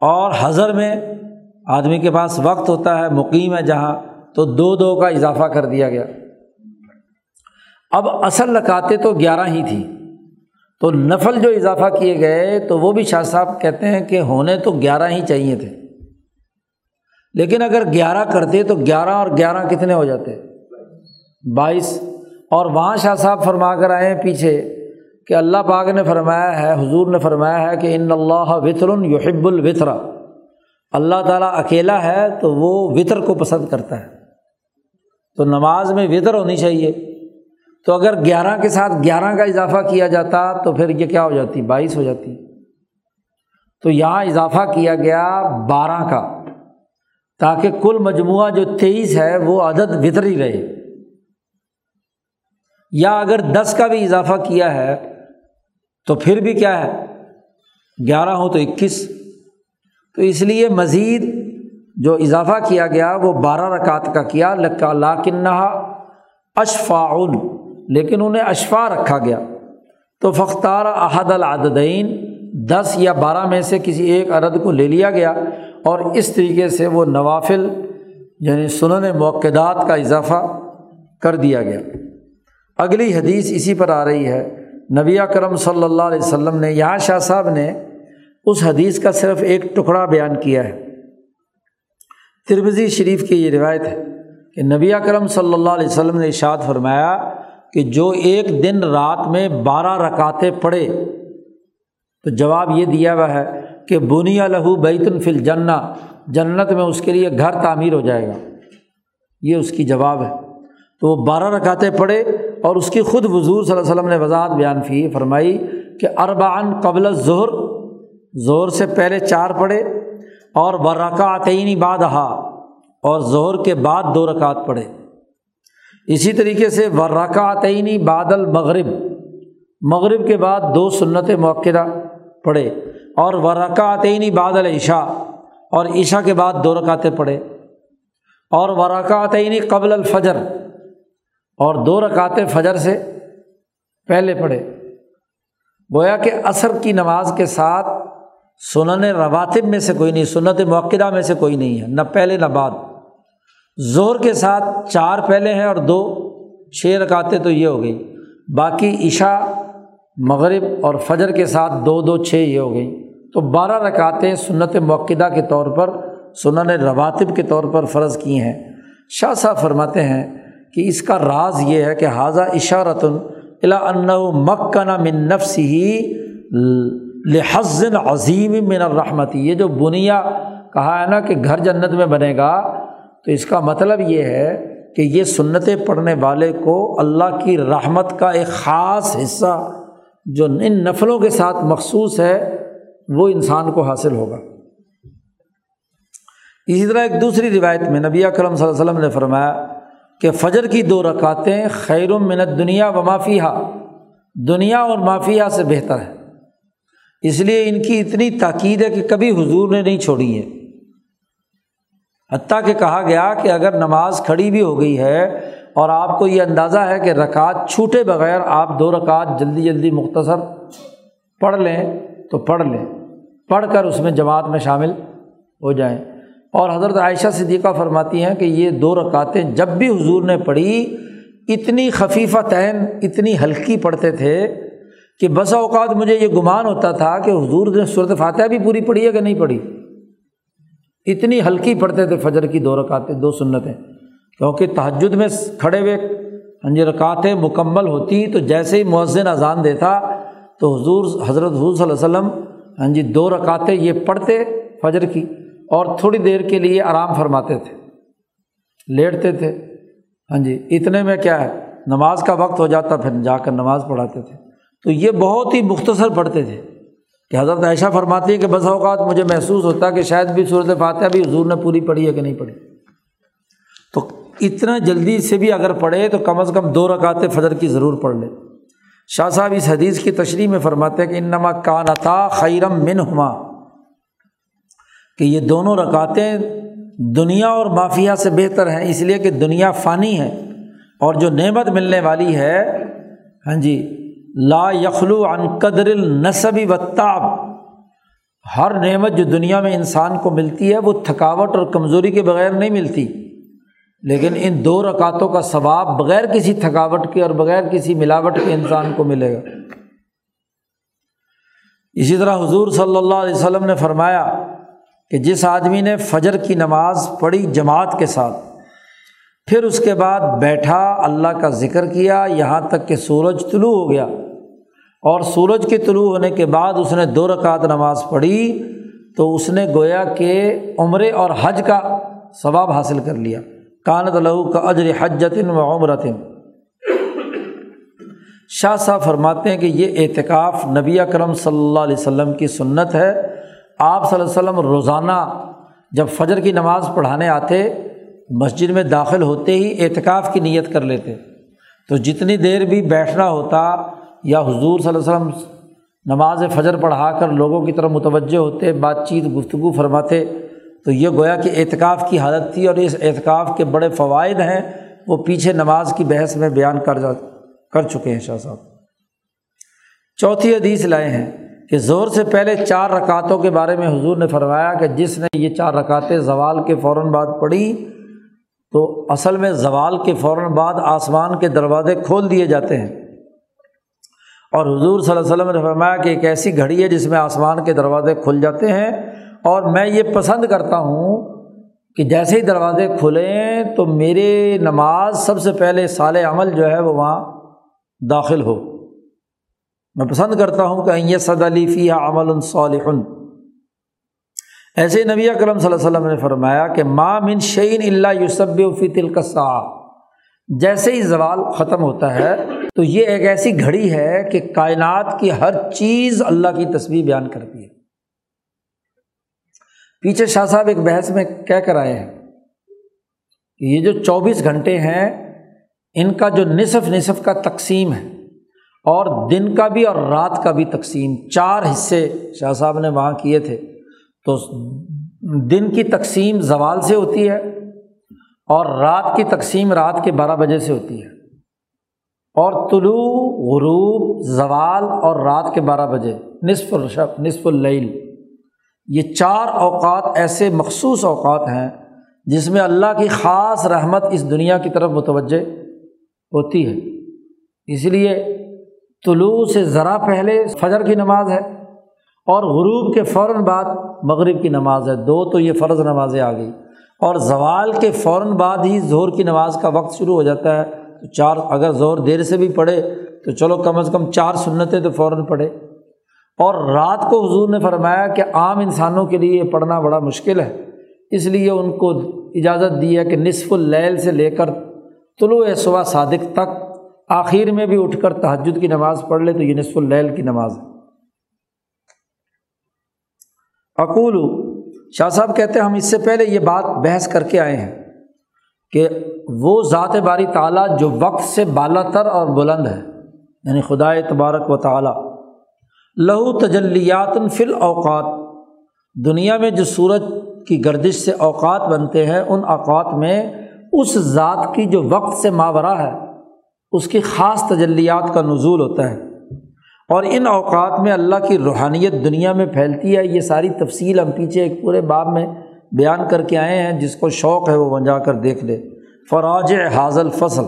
اور حضر میں آدمی کے پاس وقت ہوتا ہے، مقیم ہے جہاں، تو دو دو کا اضافہ کر دیا گیا۔ اب اصل لکاتے تو گیارہ ہی تھی تو نفل جو اضافہ کیے گئے تو وہ بھی شاہ صاحب کہتے ہیں کہ ہونے تو گیارہ ہی چاہیے تھے۔ لیکن اگر گیارہ کرتے تو گیارہ اور گیارہ کتنے ہو جاتے؟ بائیس۔ اور وہاں شاہ صاحب فرما کر آئے ہیں پیچھے کہ اللہ پاک نے فرمایا ہے، حضور نے فرمایا ہے کہ ان اللہ وطر یحب الوطرا اللہ تعالیٰ اکیلا ہے تو وہ وطر کو پسند کرتا ہے۔ تو نماز میں وطر ہونی چاہیے۔ تو اگر گیارہ کے ساتھ گیارہ کا اضافہ کیا جاتا تو پھر یہ کیا ہو جاتی؟ بائیس ہو جاتی۔ تو یہاں اضافہ کیا گیا بارہ کا، تاکہ کل مجموعہ جو تیئیس ہے وہ عدد وطر رہے۔ یا اگر دس کا بھی اضافہ کیا ہے تو پھر بھی کیا ہے؟ گیارہ ہو تو اکیس۔ تو اس لیے مزید جو اضافہ کیا گیا وہ بارہ رکعت کا کیا لاکنہ اشفاعن۔ لیکن انہیں اشفا رکھا گیا۔ تو فختار احد العددین، دس یا بارہ میں سے کسی ایک عدد کو لے لیا گیا اور اس طریقے سے وہ نوافل یعنی سنن موقعات کا اضافہ کر دیا گیا۔ اگلی حدیث اسی پر آ رہی ہے۔ نبی کرم صلی اللہ علیہ وسلم نے، یہاں شاہ صاحب نے اس حدیث کا صرف ایک ٹکڑا بیان کیا ہے۔ تربزی شریف کی یہ روایت ہے کہ نبی کرم صلی اللہ علیہ وسلم نے اشاد فرمایا کہ جو ایک دن رات میں بارہ رکاتے پڑھے، تو جواب یہ دیا ہوا ہے کہ بنیا لہو بیت الفل جنا جنت میں اس کے لیے گھر تعمیر ہو جائے گا۔ یہ اس کی جواب ہے۔ تو وہ بارہ رکاتے پڑھے اور اس کی خود حضور صلی اللہ علیہ وسلم نے وضاحت بیان کی، فرمائی کہ اربان قبل ظہر زہر سے پہلے چار پڑھے اور برکاتعینی بعد اور ظہر کے بعد دو رکعت پڑھے۔ اسی طریقے سے ورکاتعینی بعد المغرب، مغرب کے بعد دو سنت موقع پڑھے، اور ورکاتعینی بعد العشاء، اور عشاء کے بعد دو رکعتیں پڑھے، اور ورکاتعینی قبل الفجر، اور دو رکعتیں فجر سے پہلے پڑھے۔ گویا کہ عصر کی نماز کے ساتھ سنن رواتب میں سے کوئی نہیں، سنت موقعہ میں سے کوئی نہیں ہے، نہ پہلے نہ بعد۔ زور کے ساتھ چار پہلے ہیں اور دو چھ رکاتے تو یہ ہو گئی۔ باقی عشاء، مغرب اور فجر کے ساتھ دو دو، چھ یہ ہو گئی۔ تو بارہ رکعتیں سنت موقعہ کے طور پر، سنن رواتب کے طور پر فرض کی ہیں۔ شاہ صاحب فرماتے ہیں کہ اس کا راز یہ ہے کہ حاضہ اشارت الا ان مکنا من نفس ہی لحظن عظیم من الرحمتی۔ یہ جو بنیا کہا ہے نا کہ گھر جنت میں بنے گا تو اس کا مطلب یہ ہے کہ یہ سنتیں پڑھنے والے کو اللہ کی رحمت کا ایک خاص حصہ جو ان نفلوں کے ساتھ مخصوص ہے، وہ انسان کو حاصل ہوگا۔ اسی طرح ایک دوسری روایت میں نبی کرم صلی اللہ علیہ وسلم نے فرمایا کہ فجر کی دو رکعتیں خیر منت دنیا و معافیہ دنیا اور معافیہ سے بہتر ہے۔ اس لیے ان کی اتنی تاکید ہے کہ کبھی حضور نے نہیں چھوڑی ہے حتیٰ کہ کہا گیا کہ اگر نماز کھڑی بھی ہو گئی ہے اور آپ کو یہ اندازہ ہے کہ رکعت چھوٹے بغیر آپ دو رکعت جلدی جلدی مختصر پڑھ لیں، تو پڑھ لیں۔ پڑھ کر اس میں جماعت میں شامل ہو جائیں۔ اور حضرت عائشہ صدیقہ فرماتی ہیں کہ یہ دو رکعتیں جب بھی حضور نے پڑھی، اتنی خفیفہ تعین اتنی ہلکی پڑھتے تھے کہ بس اوقات مجھے یہ گمان ہوتا تھا کہ حضور نے صورت فاتحہ بھی پوری پڑھی ہے کہ نہیں پڑھی۔ اتنی ہلکی پڑھتے تھے، فجر کی دو رکعتیں، دو سنتیں۔ کیونکہ تہجد میں کھڑے ہوئے ہاں جی رکعتیں مکمل ہوتی تو جیسے ہی مؤذن اذان دیتا تو حضور، حضرت حضور صلی اللہ علیہ وسلم ہاں جی دو رکعتیں یہ پڑھتے فجر کی اور تھوڑی دیر کے لیے آرام فرماتے تھے۔ لیٹتے تھے۔ ہاں جی اتنے میں کیا ہے، نماز کا وقت ہو جاتا، پھر جا کر نماز پڑھاتے تھے۔ تو یہ بہت ہی مختصر پڑھتے تھے۔ کہ حضرت عائشہ فرماتی ہے کہ بس اوقات مجھے محسوس ہوتا ہے کہ شاید بھی صورت فاتحہ بھی حضور نے پوری پڑھی ہے کہ نہیں پڑھی۔ تو اتنا جلدی سے بھی اگر پڑھے تو کم از کم دو رکعت فجر کی ضرور پڑھ لے۔ شاہ صاحب اس حدیث کی تشریح میں فرماتے ہیں کہ انما کانتا خیرم من ہما کہ یہ دونوں رکعتیں دنیا اور مافیہ سے بہتر ہیں، اس لیے کہ دنیا فانی ہے اور جو نعمت ملنے والی ہے۔ ہاں جی لا یخلو عن قدر النصبی و تاب ہر نعمت جو دنیا میں انسان کو ملتی ہے، وہ تھکاوٹ اور کمزوری کے بغیر نہیں ملتی۔ لیکن ان دو رکعتوں کا ثواب بغیر کسی تھکاوٹ کے اور بغیر کسی ملاوٹ کے انسان کو ملے گا۔ اسی طرح حضور صلی اللہ علیہ وسلم نے فرمایا کہ جس آدمی نے فجر کی نماز پڑھی جماعت کے ساتھ، پھر اس کے بعد بیٹھا، اللہ کا ذکر کیا، یہاں تک کہ سورج طلوع ہو گیا۔ اور سورج کے طلوع ہونے کے بعد اس نے دو رکعت نماز پڑھی، تو اس نے گویا کہ عمرے اور حج کا ثواب حاصل کر لیا۔ کانت لہو کا اجر حجتن و عمرتن شاہ صاحب فرماتے ہیں کہ یہ اعتکاف نبی اکرم صلی اللہ علیہ وسلم کی سنت ہے۔ آپ صلی اللہ علیہ وسلم روزانہ جب فجر کی نماز پڑھانے آتے، مسجد میں داخل ہوتے ہی اعتکاف کی نیت کر لیتے۔ تو جتنی دیر بھی بیٹھنا ہوتا یا حضور صلی اللہ علیہ وسلم نماز فجر پڑھا کر لوگوں کی طرف متوجہ ہوتے بات چیت گفتگو فرماتے، تو یہ گویا کہ اعتکاف کی حالت تھی اور اس اعتکاف کے بڑے فوائد ہیں، وہ پیچھے نماز کی بحث میں بیان کر جا کر چکے ہیں شاہ صاحب۔ چوتھی حدیث لائے ہیں کہ زور سے پہلے چار رکعتوں کے بارے میں حضور نے فرمایا کہ جس نے یہ چار رکعتیں زوال کے فوراً بعد پڑھی، تو اصل میں زوال کے فوراً بعد آسمان کے دروازے کھول دیے جاتے ہیں۔ اور حضور صلی اللہ علیہ وسلم نے فرمایا کہ ایک ایسی گھڑی ہے جس میں آسمان کے دروازے کھل جاتے ہیں اور میں یہ پسند کرتا ہوں کہ جیسے ہی دروازے کھلیں تو میرے نماز سب سے پہلے سال عمل جو ہے وہ وہاں داخل ہو۔ میں پسند کرتا ہوں کہ یہ صد علی فی عمل الصالح ایسے نبی کرم صلی اللہ علیہ وسلم نے فرمایا کہ ماں من شعین اللہ یوسب فی تل کا جیسے ہی زوال ختم ہوتا ہے تو یہ ایک ایسی گھڑی ہے کہ کائنات کی ہر چیز اللہ کی تصویر بیان کرتی ہے۔ پیچھے شاہ صاحب ایک بحث میں کیا کرائے ہیں کہ یہ جو چوبیس گھنٹے ہیں، ان کا جو نصف نصف کا تقسیم ہے، اور دن کا بھی اور رات کا بھی تقسیم۔ چار حصے شاہ صاحب نے وہاں کیے تھے۔ تو دن کی تقسیم زوال سے ہوتی ہے اور رات کی تقسیم رات کے بارہ بجے سے ہوتی ہے۔ اور طلوع، غروب، زوال اور رات کے بارہ بجے، نصف الشف نصف اللیل۔ یہ چار اوقات ایسے مخصوص اوقات ہیں جس میں اللہ کی خاص رحمت اس دنیا کی طرف متوجہ ہوتی ہے۔ اس لیے طلوع سے ذرا پہلے فجر کی نماز ہے اور غروب کے فوراً بعد مغرب کی نماز ہے۔ دو تو یہ فرض نمازیں آ گئی اور زوال کے فوراً بعد ہی زہر کی نماز کا وقت شروع ہو جاتا ہے۔ تو چار اگر زور دیر سے بھی پڑھے تو چلو کم از کم چار سنتیں تو فوراً پڑھے۔ اور رات کو حضور نے فرمایا کہ عام انسانوں کے لیے یہ پڑھنا بڑا مشکل ہے۔ اس لیے ان کو اجازت دی ہے کہ نصف اللیل سے لے کر طلوع صبح صادق تک آخر میں بھی اٹھ کر تحجد کی نماز پڑھ لے تو یہ نصف اللیل کی نماز ہے۔ اقول شاہ صاحب کہتے ہیں ہم اس سے پہلے یہ بات بحث کر کے آئے ہیں۔ کہ وہ ذات باری تعالیٰ جو وقت سے بالا تر اور بلند ہے یعنی خدا تبارک و تعالیٰ، لہو تجلیات فل اوقات دنیا میں جو سورج کی گردش سے اوقات بنتے ہیں، ان اوقات میں اس ذات کی جو وقت سے ماورا ہے، اس کی خاص تجلیات کا نزول ہوتا ہے۔ اور ان اوقات میں اللہ کی روحانیت دنیا میں پھیلتی ہے، یہ ساری تفصیل ہم پیچھے ایک پورے باب میں بیان کر کے آئے ہیں، جس کو شوق ہے وہ وہاں جا کر دیکھ لے۔ فراج حاضل فصل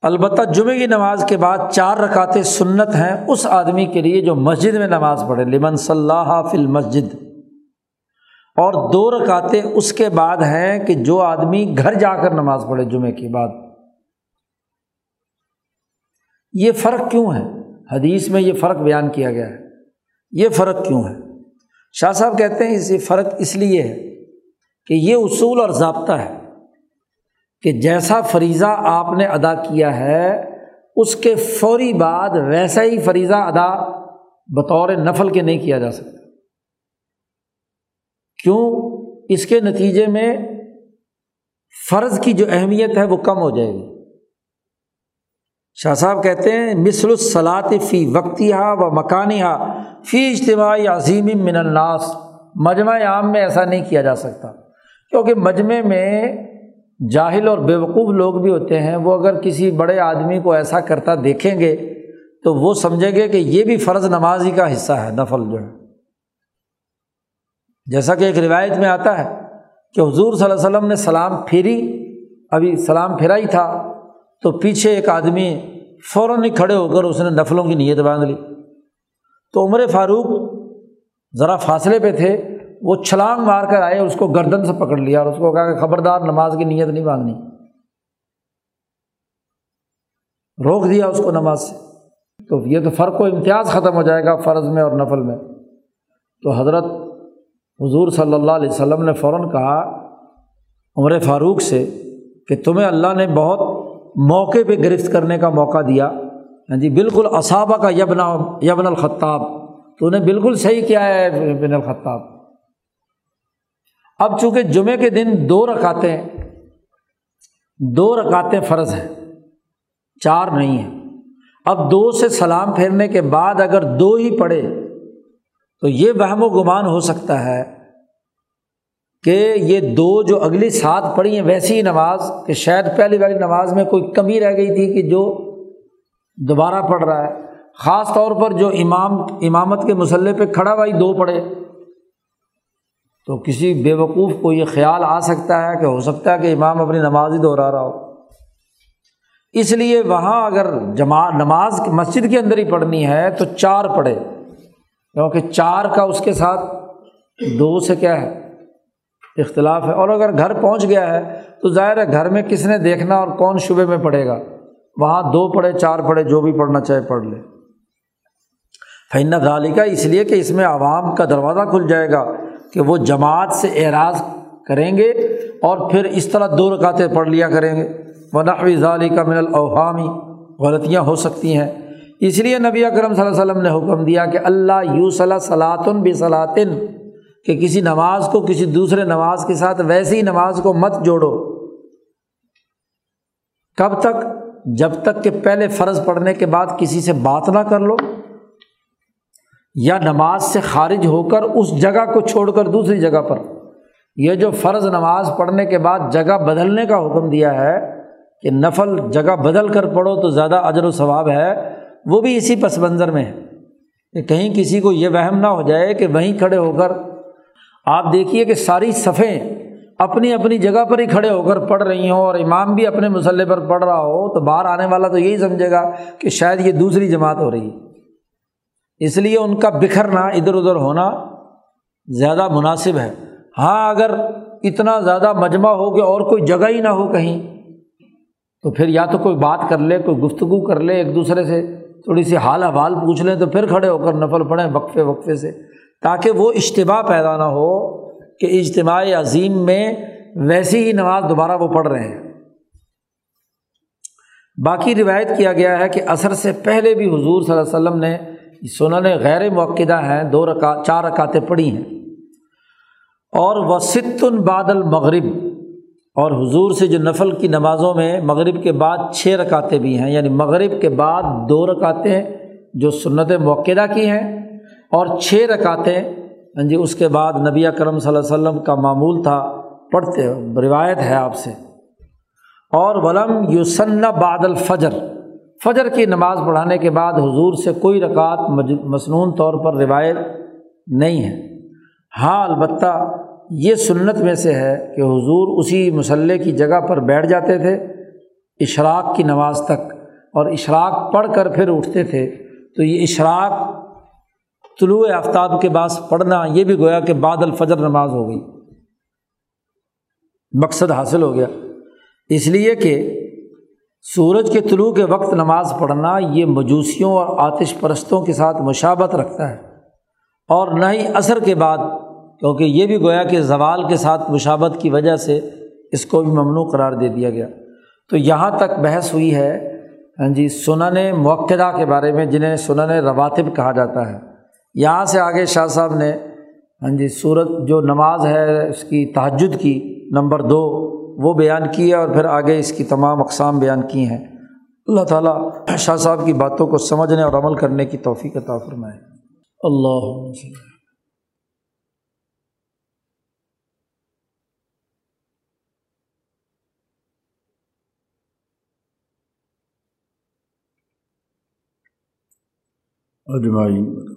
البتہ جمعے کی نماز کے بعد چار رکعتیں سنت ہیں اس آدمی کے لیے جو مسجد میں نماز پڑھے۔ لمن صلاح فی المسجد۔ اور دو رکعتیں اس کے بعد ہیں کہ جو آدمی گھر جا کر نماز پڑھے جمعے کے بعد۔ یہ فرق کیوں ہے؟ حدیث میں یہ فرق بیان کیا گیا ہے۔ یہ فرق کیوں ہے؟ شاہ صاحب کہتے ہیں اس فرق اس لیے ہے کہ یہ اصول اور ضابطہ ہے کہ جیسا فریضہ آپ نے ادا کیا ہے، اس کے فوری بعد ویسا ہی فریضہ ادا بطور نفل کے نہیں کیا جا سکتا۔ کیوں؟ اس کے نتیجے میں فرض کی جو اہمیت ہے وہ کم ہو جائے گی۔ شاہ صاحب کہتے ہیں، مثل الصلاط فی وقتی ہا و مکانی ہا فی اجتماعی عظیم من الناس۔ مجمع عام میں ایسا نہیں کیا جا سکتا۔ کیونکہ مجمع میں جاہل اور بیوقوف لوگ بھی ہوتے ہیں، وہ اگر کسی بڑے آدمی کو ایسا کرتا دیکھیں گے تو وہ سمجھیں گے کہ یہ بھی فرض نماز ہی کا حصہ ہے، نفل جو ہے۔ جیسا کہ ایک روایت میں آتا ہے کہ حضور صلی اللہ علیہ وسلم نے سلام پھیری، ابھی سلام پھیرا ہی تھا۔ تو پیچھے ایک آدمی فوراً ہی کھڑے ہو کر اس نے نفلوں کی نیت باندھ لی۔ تو عمر فاروق ذرا فاصلے پہ تھے، وہ چھلانگ مار کر آئے، اس کو گردن سے پکڑ لیا اور اس کو کہا کہ خبردار، نماز کی نیت نہیں باندھنی روک دیا اس کو نماز سے۔ تو یہ تو فرق و امتیاز ختم ہو جائے گا فرض میں اور نفل میں۔ تو حضرت حضور صلی اللہ علیہ وسلم نے فوراً کہا عمر فاروق سے کہ تمہیں اللہ نے بہت موقع پہ گرفت کرنے کا موقع دیا۔ ہاں جی بالکل اصابہ کا یبن یبن الخطاب۔ تو نے بالکل صحیح کیا ہے بن الخطاب۔ اب چونکہ جمعے کے دن دو رکاتیں دو رکاتیں فرض ہیں، چار نہیں ہیں۔ اب دو سے سلام پھیرنے کے بعد اگر دو ہی پڑھے، تو یہ وہم و گمان ہو سکتا ہے۔ کہ یہ دو جو اگلی سات پڑھی ہیں، ویسی ہی نماز، کہ شاید پہلی والی نماز میں کوئی کمی رہ گئی تھی کہ جو دوبارہ پڑھ رہا ہے۔ خاص طور پر جو امام، امامت کے مسلح پہ کھڑا بھائی دو پڑھے۔ تو کسی بے وقوف کو یہ خیال آ سکتا ہے کہ ہو سکتا ہے کہ امام اپنی نماز ہی دہرا رہا ہو۔ اس لیے وہاں اگر جما نماز مسجد کے اندر ہی پڑھنی ہے تو چار پڑھے۔ کیونکہ چار کا اس کے ساتھ دو سے کیا ہے؟ اختلاف ہے اور اگر گھر پہنچ گیا ہے تو ظاہر ہے گھر میں کس نے دیکھنا اور کون شبے میں پڑھے گا؟ وہاں دو پڑھے، چار پڑھے، جو بھی پڑھنا چاہے پڑھ لے۔ فین دالی کا اس لیے کہ اس میں عوام کا دروازہ کھل جائے گا کہ وہ جماعت سے اعراض کریں گے اور پھر اس طرح دو رکاتے پڑھ لیا کریں گے۔ ونحوی ظالی کا من الاوہامی غلطیاں ہو سکتی ہیں۔ اس لیے نبی اکرم صلی اللہ علیہ وسلم نے حکم دیا کہ اللہ یو صلاح صلاطن بھی صلاطن کہ کسی نماز کو کسی دوسرے نماز کے ساتھ ویسی نماز کو مت جوڑو۔ کب تک؟ جب تک کہ پہلے فرض پڑھنے کے بعد کسی سے بات نہ کر لو، یا نماز سے خارج ہو کر اس جگہ کو چھوڑ کر دوسری جگہ پر۔ یہ جو فرض نماز پڑھنے کے بعد جگہ بدلنے کا حکم دیا ہے کہ نفل جگہ بدل کر پڑھو تو زیادہ اجر و ثواب ہے، وہ بھی اسی پس منظر میں ہے۔ کہ کہیں کسی کو یہ وہم نہ ہو جائے کہ وہیں کھڑے ہو کر آپ دیکھیے کہ ساری صفیں اپنی اپنی جگہ پر ہی کھڑے ہو کر پڑھ رہی ہوں اور امام بھی اپنے مسلح پر پڑھ رہا ہو تو باہر آنے والا تو یہی سمجھے گا کہ شاید یہ دوسری جماعت ہو رہی ہے۔ اس لیے ان کا بکھرنا ادھر ادھر ہونا زیادہ مناسب ہے۔ ہاں اگر اتنا زیادہ مجمع ہو کہ اور کوئی جگہ ہی نہ ہو کہیں، تو پھر یا تو کوئی بات کر لے، کوئی گفتگو کر لے ایک دوسرے سے، تھوڑی سی حال حوال پوچھ لیں تو پھر کھڑے ہو کر نفل پڑھیں وقفے وقفے سے۔ تاکہ وہ اجتباع پیدا نہ ہو کہ اجتماع عظیم میں ویسی ہی نماز دوبارہ وہ پڑھ رہے ہیں۔ باقی روایت کیا گیا ہے کہ عصر سے پہلے بھی حضور صلی اللہ علیہ وسلم نے سنن غیر موقعہ ہیں، دو رکا، چار رکاتیں پڑھی ہیں۔ اور وہ ستن بادل مغرب اور حضور سے جو نفل کی نمازوں میں مغرب کے بعد چھ رکاتیں بھی ہیں یعنی مغرب کے بعد دو رکاتیں جو سنت موقعہ کی ہیں اور چھ رکاتیں ہاں جی یعنی اس کے بعد نبی کرم صلی اللہ علیہ وسلم کا معمول تھا، پڑھتے روایت ہے آپ سے۔ اور ولم یوسن بعد الفجر، فجر کی نماز پڑھانے کے بعد حضور سے کوئی رکعت مصنون طور پر روایت نہیں ہے۔ ہاں البتہ یہ سنت میں سے ہے کہ حضور اسی مسلح کی جگہ پر بیٹھ جاتے تھے، اشراق کی نماز تک، اور اشراق پڑھ کر پھر اٹھتے تھے۔ تو یہ اشراق طلوع آفتاب کے بعد پڑھنا، یہ بھی گویا کہ بعد الفجر نماز ہو گئی۔ مقصد حاصل ہو گیا۔ اس لیے کہ سورج کے طلوع کے وقت نماز پڑھنا یہ مجوسیوں اور آتش پرستوں کے ساتھ مشابت رکھتا ہے۔ اور نہ ہی عصر کے بعد، کیونکہ یہ بھی گویا کہ زوال کے ساتھ مشابت کی وجہ سے اس کو بھی ممنوع قرار دے دیا گیا۔ تو یہاں تک بحث ہوئی ہے ہاں جی سنن موقعہ کے بارے میں، جنہیں سنن رواتب کہا جاتا ہے۔ یہاں سے آگے شاہ صاحب نے ہاں جی صورت جو نماز ہے، اس کی تہجد کی نمبر دو، وہ بیان کی ہے اور پھر آگے اس کی تمام اقسام بیان کی ہیں۔ اللہ تعالیٰ شاہ صاحب کی باتوں کو سمجھنے اور عمل کرنے کی توفیق عطا فرمائے۔ اللہ اجمعین۔